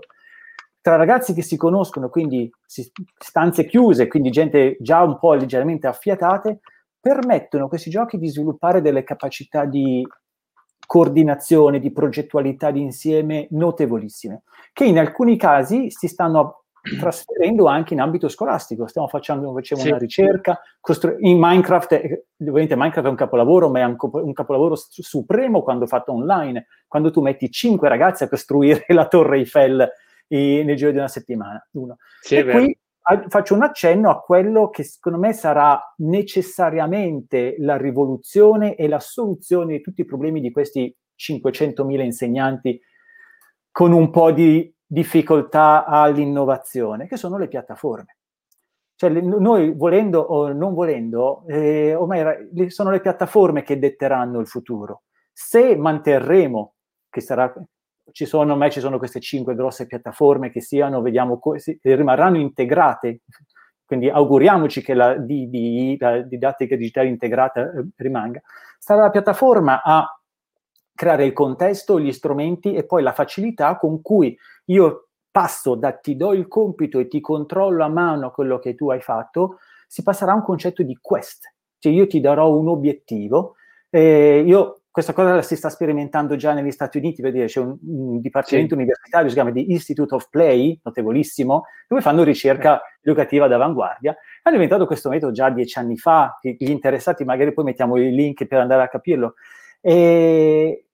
tra ragazzi che si conoscono, quindi stanze chiuse, quindi gente già un po' leggermente affiatate, permettono questi giochi di sviluppare delle capacità di coordinazione, di progettualità di insieme notevolissime, che in alcuni casi si stanno trasferendo anche in ambito scolastico. Stiamo facendo sì. una ricerca costru- in Minecraft, eh, ovviamente Minecraft è un capolavoro, ma è un, un capolavoro supremo quando fatto online, quando tu metti cinque ragazzi a costruire la Torre Eiffel eh, nel giro di una settimana. Uno. Sì, e qui a, faccio un accenno a quello che secondo me sarà necessariamente la rivoluzione e la soluzione di tutti i problemi di questi 500.000 insegnanti con un po' di difficoltà all'innovazione, che sono le piattaforme. Cioè, noi volendo o non volendo, eh, ormai sono le piattaforme che detteranno il futuro. Se manterremo, che sarà, ci sono, ormai ci sono queste cinque grosse piattaforme che siano, vediamo, rimarranno integrate, quindi auguriamoci che la DDI, la didattica digitale integrata, eh, rimanga, sarà la piattaforma a creare il contesto, gli strumenti e poi la facilità con cui io passo da ti do il compito e ti controllo a mano quello che tu hai fatto, si passerà a un concetto di quest, cioè io ti darò un obiettivo. Eh, io questa cosa la si sta sperimentando già negli Stati Uniti, per dire, c'è un, un dipartimento sì. universitario, si chiama di Institute of Play, notevolissimo, dove fanno ricerca sì. educativa d'avanguardia. Hanno inventato questo metodo già dieci anni fa, gli interessati magari poi mettiamo il link per andare a capirlo. E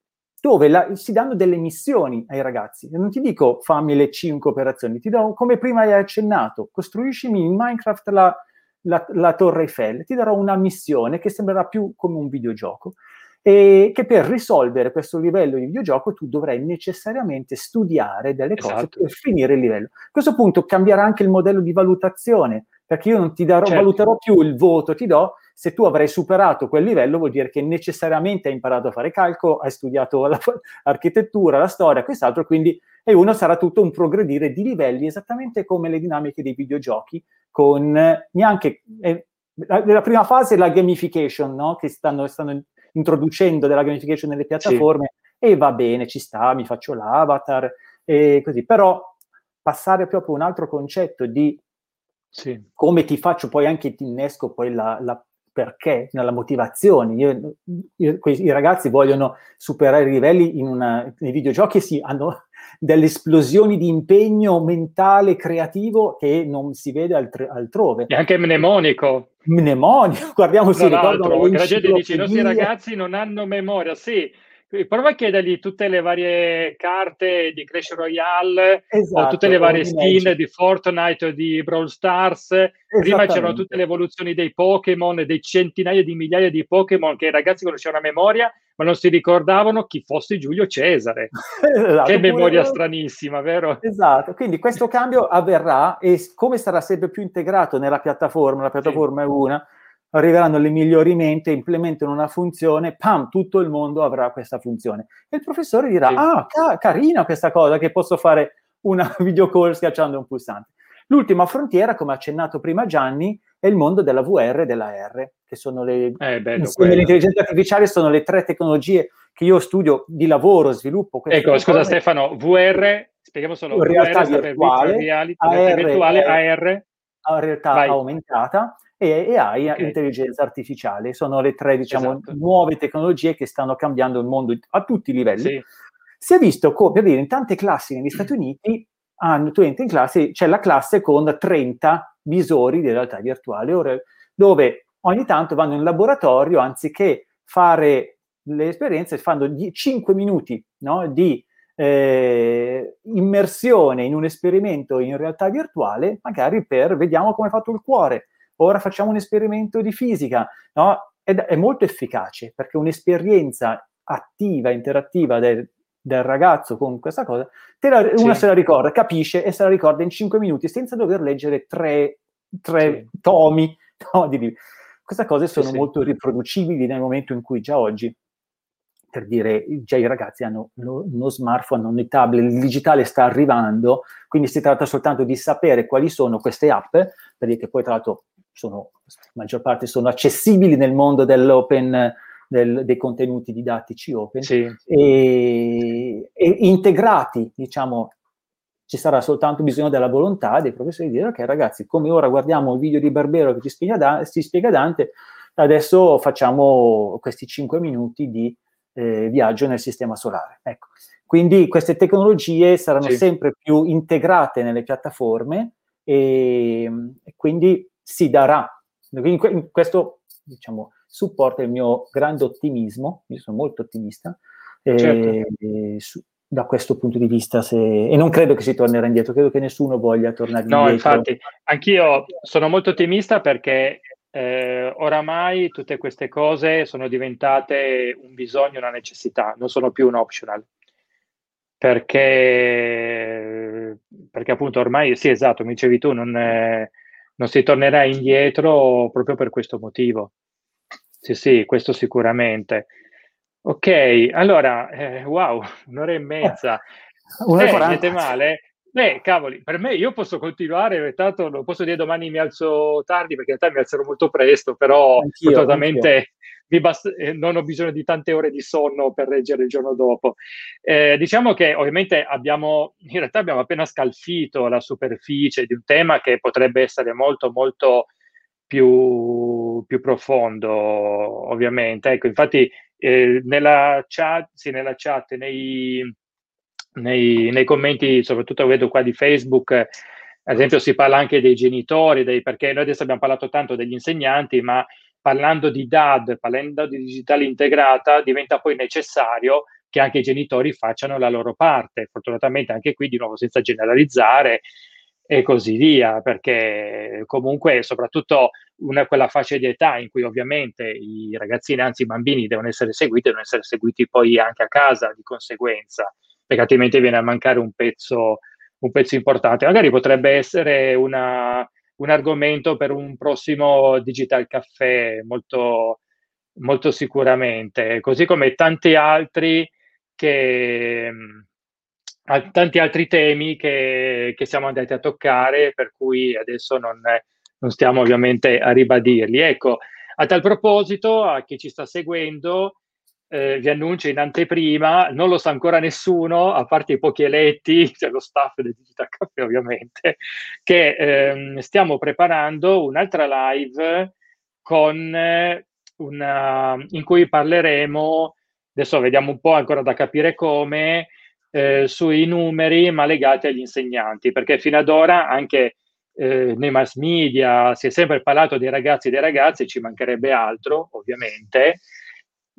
dove la, si danno delle missioni ai ragazzi. Non ti dico fammi le cinque operazioni, ti do, come prima hai accennato, costruiscimi in Minecraft la, la, la Torre Eiffel, ti darò una missione che sembrerà più come un videogioco e che per risolvere questo livello di videogioco tu dovrai necessariamente studiare delle cose esatto. per finire il livello. A questo punto cambierà anche il modello di valutazione, perché io non ti darò, certo. valuterò più il voto, ti do, se tu avrai superato quel livello vuol dire che necessariamente hai imparato a fare calcolo, hai studiato l'architettura, la storia, quest'altro, quindi e uno sarà tutto un progredire di livelli, esattamente come le dinamiche dei videogiochi, con neanche... Eh, la, la, prima fase è la gamification, no? che stanno, stanno, introducendo della gamification nelle piattaforme sì. e va bene, ci sta, mi faccio l'avatar e così, però passare proprio a un altro concetto di sì. come ti faccio poi anche ti innesco poi la, la perché, nella motivazione. Io, io, I ragazzi vogliono superare i livelli in una, nei videogiochi e sì, hanno delle esplosioni di impegno mentale, creativo che non si vede altr- altrove. E anche mnemonico. Mnemonico, guardiamo, si ricordano... La gente dice, i nostri ragazzi non hanno memoria, sì, prova a chiedergli tutte le varie carte di Clash Royale esatto, o tutte le varie skin di Fortnite o di Brawl Stars. Prima c'erano tutte le evoluzioni dei Pokémon, dei centinaia di migliaia di Pokémon che i ragazzi conoscevano a memoria, ma non si ricordavano chi fosse Giulio Cesare. esatto, che memoria pure... stranissima, vero? Esatto, quindi questo cambio avverrà e come sarà sempre più integrato nella piattaforma, la piattaforma sì. è una, arriveranno le migliori menti, implementano una funzione, pam, tutto il mondo avrà questa funzione. E il professore dirà, sì. ah, ca- carina questa cosa, che posso fare una video call schiacciando un pulsante. L'ultima frontiera, come ha accennato prima Gianni, è il mondo della VR e della R, che sono le... Eh, l'intelligenza artificiale sono le tre tecnologie che io studio di lavoro, sviluppo. Ecco, scusa cose. Stefano, VR, spieghiamo solo, realtà VR virtuale, reality, AR, virtuale, AR, AR realtà Vai. aumentata, e AI, okay. intelligenza artificiale. Sono le tre, diciamo, esatto. nuove tecnologie che stanno cambiando il mondo a tutti i livelli. Sì. Si è visto, come, per dire, in tante classi negli Stati Uniti, hanno, tu entri in classe, c'è la classe con 30 visori di realtà virtuale, dove ogni tanto vanno in laboratorio, anziché fare le esperienze, fanno 5 minuti no, di eh, immersione in un esperimento in realtà virtuale, magari per vediamo come è fatto il cuore, ora facciamo un esperimento di fisica, no? Ed è molto efficace perché un'esperienza attiva, interattiva del, del ragazzo con questa cosa, la, una sì. se la ricorda, capisce e se la ricorda in 5 minuti senza dover leggere tre, tre sì. tomi. No, di, queste cose sono sì, molto riproducibili nel momento in cui già oggi, per dire, già i ragazzi hanno uno smartphone, hanno i tablet, il digitale sta arrivando, quindi si tratta soltanto di sapere quali sono queste app, perché poi tra l'altro sono, la maggior parte sono accessibili nel mondo dell'open, del, dei contenuti didattici open, sì. e, e, integrati, diciamo, ci sarà soltanto bisogno della volontà dei professori di dire, ok ragazzi, come ora guardiamo il video di Barbero che ci spiega, da, ci spiega Dante, adesso facciamo questi 5 minuti di eh, viaggio nel sistema solare. Ecco. Quindi queste tecnologie saranno sì. sempre più integrate nelle piattaforme e, e quindi si darà. In questo, diciamo, supporta il mio grande ottimismo, io sono molto ottimista, certo. e, su, da questo punto di vista se, e non credo che si tornerà indietro, credo che nessuno voglia tornare no, indietro. No, infatti, anch'io sono molto ottimista perché eh, oramai tutte queste cose sono diventate un bisogno, una necessità, non sono più un optional. Perché, perché appunto ormai, sì esatto, mi dicevi tu, non... È, non si tornerà indietro proprio per questo motivo. Sì, sì, questo sicuramente. Ok, allora, eh, wow, un'ora e mezza. Un'ora eh, niente male. Beh, cavoli, per me io posso continuare, tanto lo posso dire domani mi alzo tardi perché in realtà mi alzerò molto presto, però anch'io, anch'io bast- eh, non ho bisogno di tante ore di sonno per reggere il giorno dopo. Eh, diciamo che ovviamente abbiamo, in realtà abbiamo appena scalfito la superficie di un tema che potrebbe essere molto, molto più, più profondo, ovviamente. Ecco, infatti eh, nella chat, sì, nella chat nei, nei, nei, commenti, soprattutto vedo qua di Facebook, ad esempio si parla anche dei genitori, dei, perché noi adesso abbiamo parlato tanto degli insegnanti, ma parlando di DAD, parlando di digitale integrata, diventa poi necessario che anche i genitori facciano la loro parte. Fortunatamente anche qui, di nuovo, senza generalizzare e così via, perché comunque soprattutto una, quella fascia di età in cui ovviamente i ragazzini, anzi i bambini, devono essere seguiti, devono essere seguiti poi anche a casa di conseguenza, perché altrimenti viene a mancare un pezzo, un pezzo importante. Magari potrebbe essere una, un argomento per un prossimo Digital Caffè molto, molto sicuramente, così come tanti altri che tanti altri temi che, che, siamo andati a toccare, per cui adesso non, non, stiamo ovviamente a ribadirli. Ecco, a tal proposito, a chi ci sta seguendo, eh, vi annuncio in anteprima, non lo sa ancora nessuno, a parte i pochi eletti, cioè lo staff del Digital Caffè ovviamente, che ehm, stiamo preparando un'altra live con eh, una, in cui parleremo, adesso vediamo un po' ancora da capire come, eh, sui numeri ma legati agli insegnanti, perché fino ad ora anche eh, nei mass media si è sempre parlato dei ragazzi e dei ragazzi, ci mancherebbe altro ovviamente,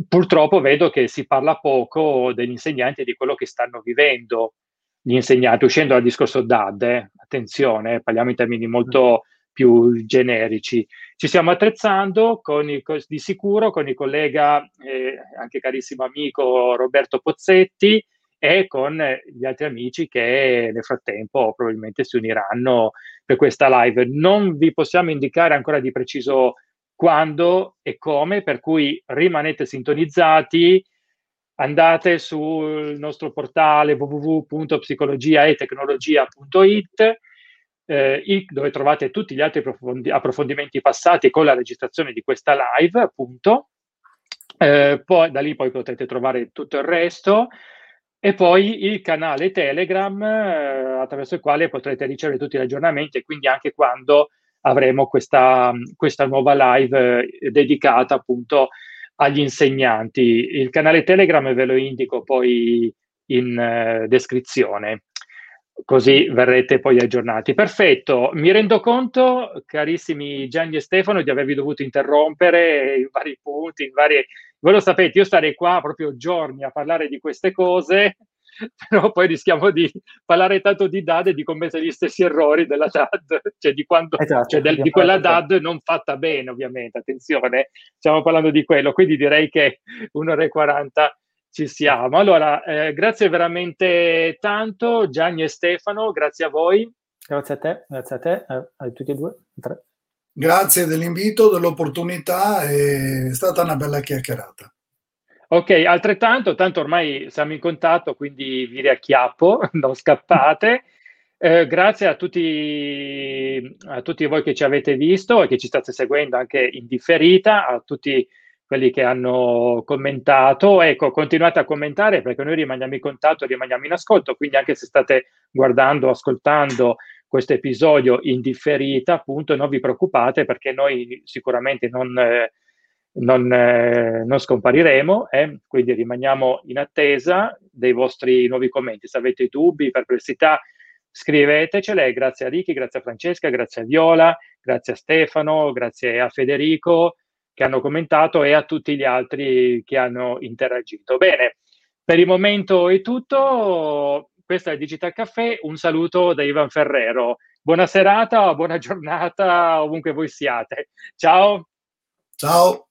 purtroppo vedo che si parla poco degli insegnanti e di quello che stanno vivendo gli insegnanti, uscendo dal discorso DAD, eh, attenzione, parliamo in termini molto più generici. Ci stiamo attrezzando con il, di sicuro con il collega, eh, anche carissimo amico Roberto Pozzetti, e con gli altri amici che nel frattempo probabilmente si uniranno per questa live. Non vi possiamo indicare ancora di preciso quando e come, per cui rimanete sintonizzati, andate sul nostro portale www.psicologiaetecnologia.it eh, dove trovate tutti gli altri approfondi- approfondimenti passati con la registrazione di questa live, appunto. Eh, poi da lì poi potete trovare tutto il resto e poi il canale Telegram eh, attraverso il quale potrete ricevere tutti gli aggiornamenti e quindi anche quando avremo questa, questa nuova live eh, dedicata appunto agli insegnanti. Il canale Telegram ve lo indico poi in uh, descrizione, così verrete poi aggiornati. Perfetto, mi rendo conto, carissimi Gianni e Stefano, di avervi dovuto interrompere in vari punti, in varie... Voi lo sapete, io starei qua proprio giorni a parlare di queste cose, però poi rischiamo di parlare tanto di DAD e di commettere gli stessi errori della DAD, cioè di, quando, esatto, cioè del, di quella DAD non fatta bene, ovviamente, attenzione, stiamo parlando di quello, quindi direi che un'ora e 40 ci siamo. Allora, eh, grazie veramente tanto Gianni e Stefano, grazie a voi. Grazie a te, grazie a te, a, a tutti e due. Tre. Grazie dell'invito, dell'opportunità, è stata una bella chiacchierata. Ok, altrettanto, tanto ormai siamo in contatto, quindi vi riacchiappo, non scappate. Eh, grazie a tutti, a tutti voi che ci avete visto e che ci state seguendo anche in differita, a tutti quelli che hanno commentato. Ecco, continuate a commentare perché noi rimaniamo in contatto, rimaniamo in ascolto, quindi anche se state guardando, ascoltando questo episodio in differita, appunto, non vi preoccupate perché noi sicuramente non... Eh, non, eh, non scompariremo, eh? quindi rimaniamo in attesa dei vostri nuovi commenti. Se avete dubbi, perplessità, scrivetecele. Grazie a Ricky, grazie a Francesca, grazie a Viola, grazie a Stefano, grazie a Federico che hanno commentato e a tutti gli altri che hanno interagito. Bene, per il momento è tutto. Questo è Digital Caffè. Un saluto da Ivan Ferrero. Buona serata, buona giornata ovunque voi siate. Ciao. Ciao.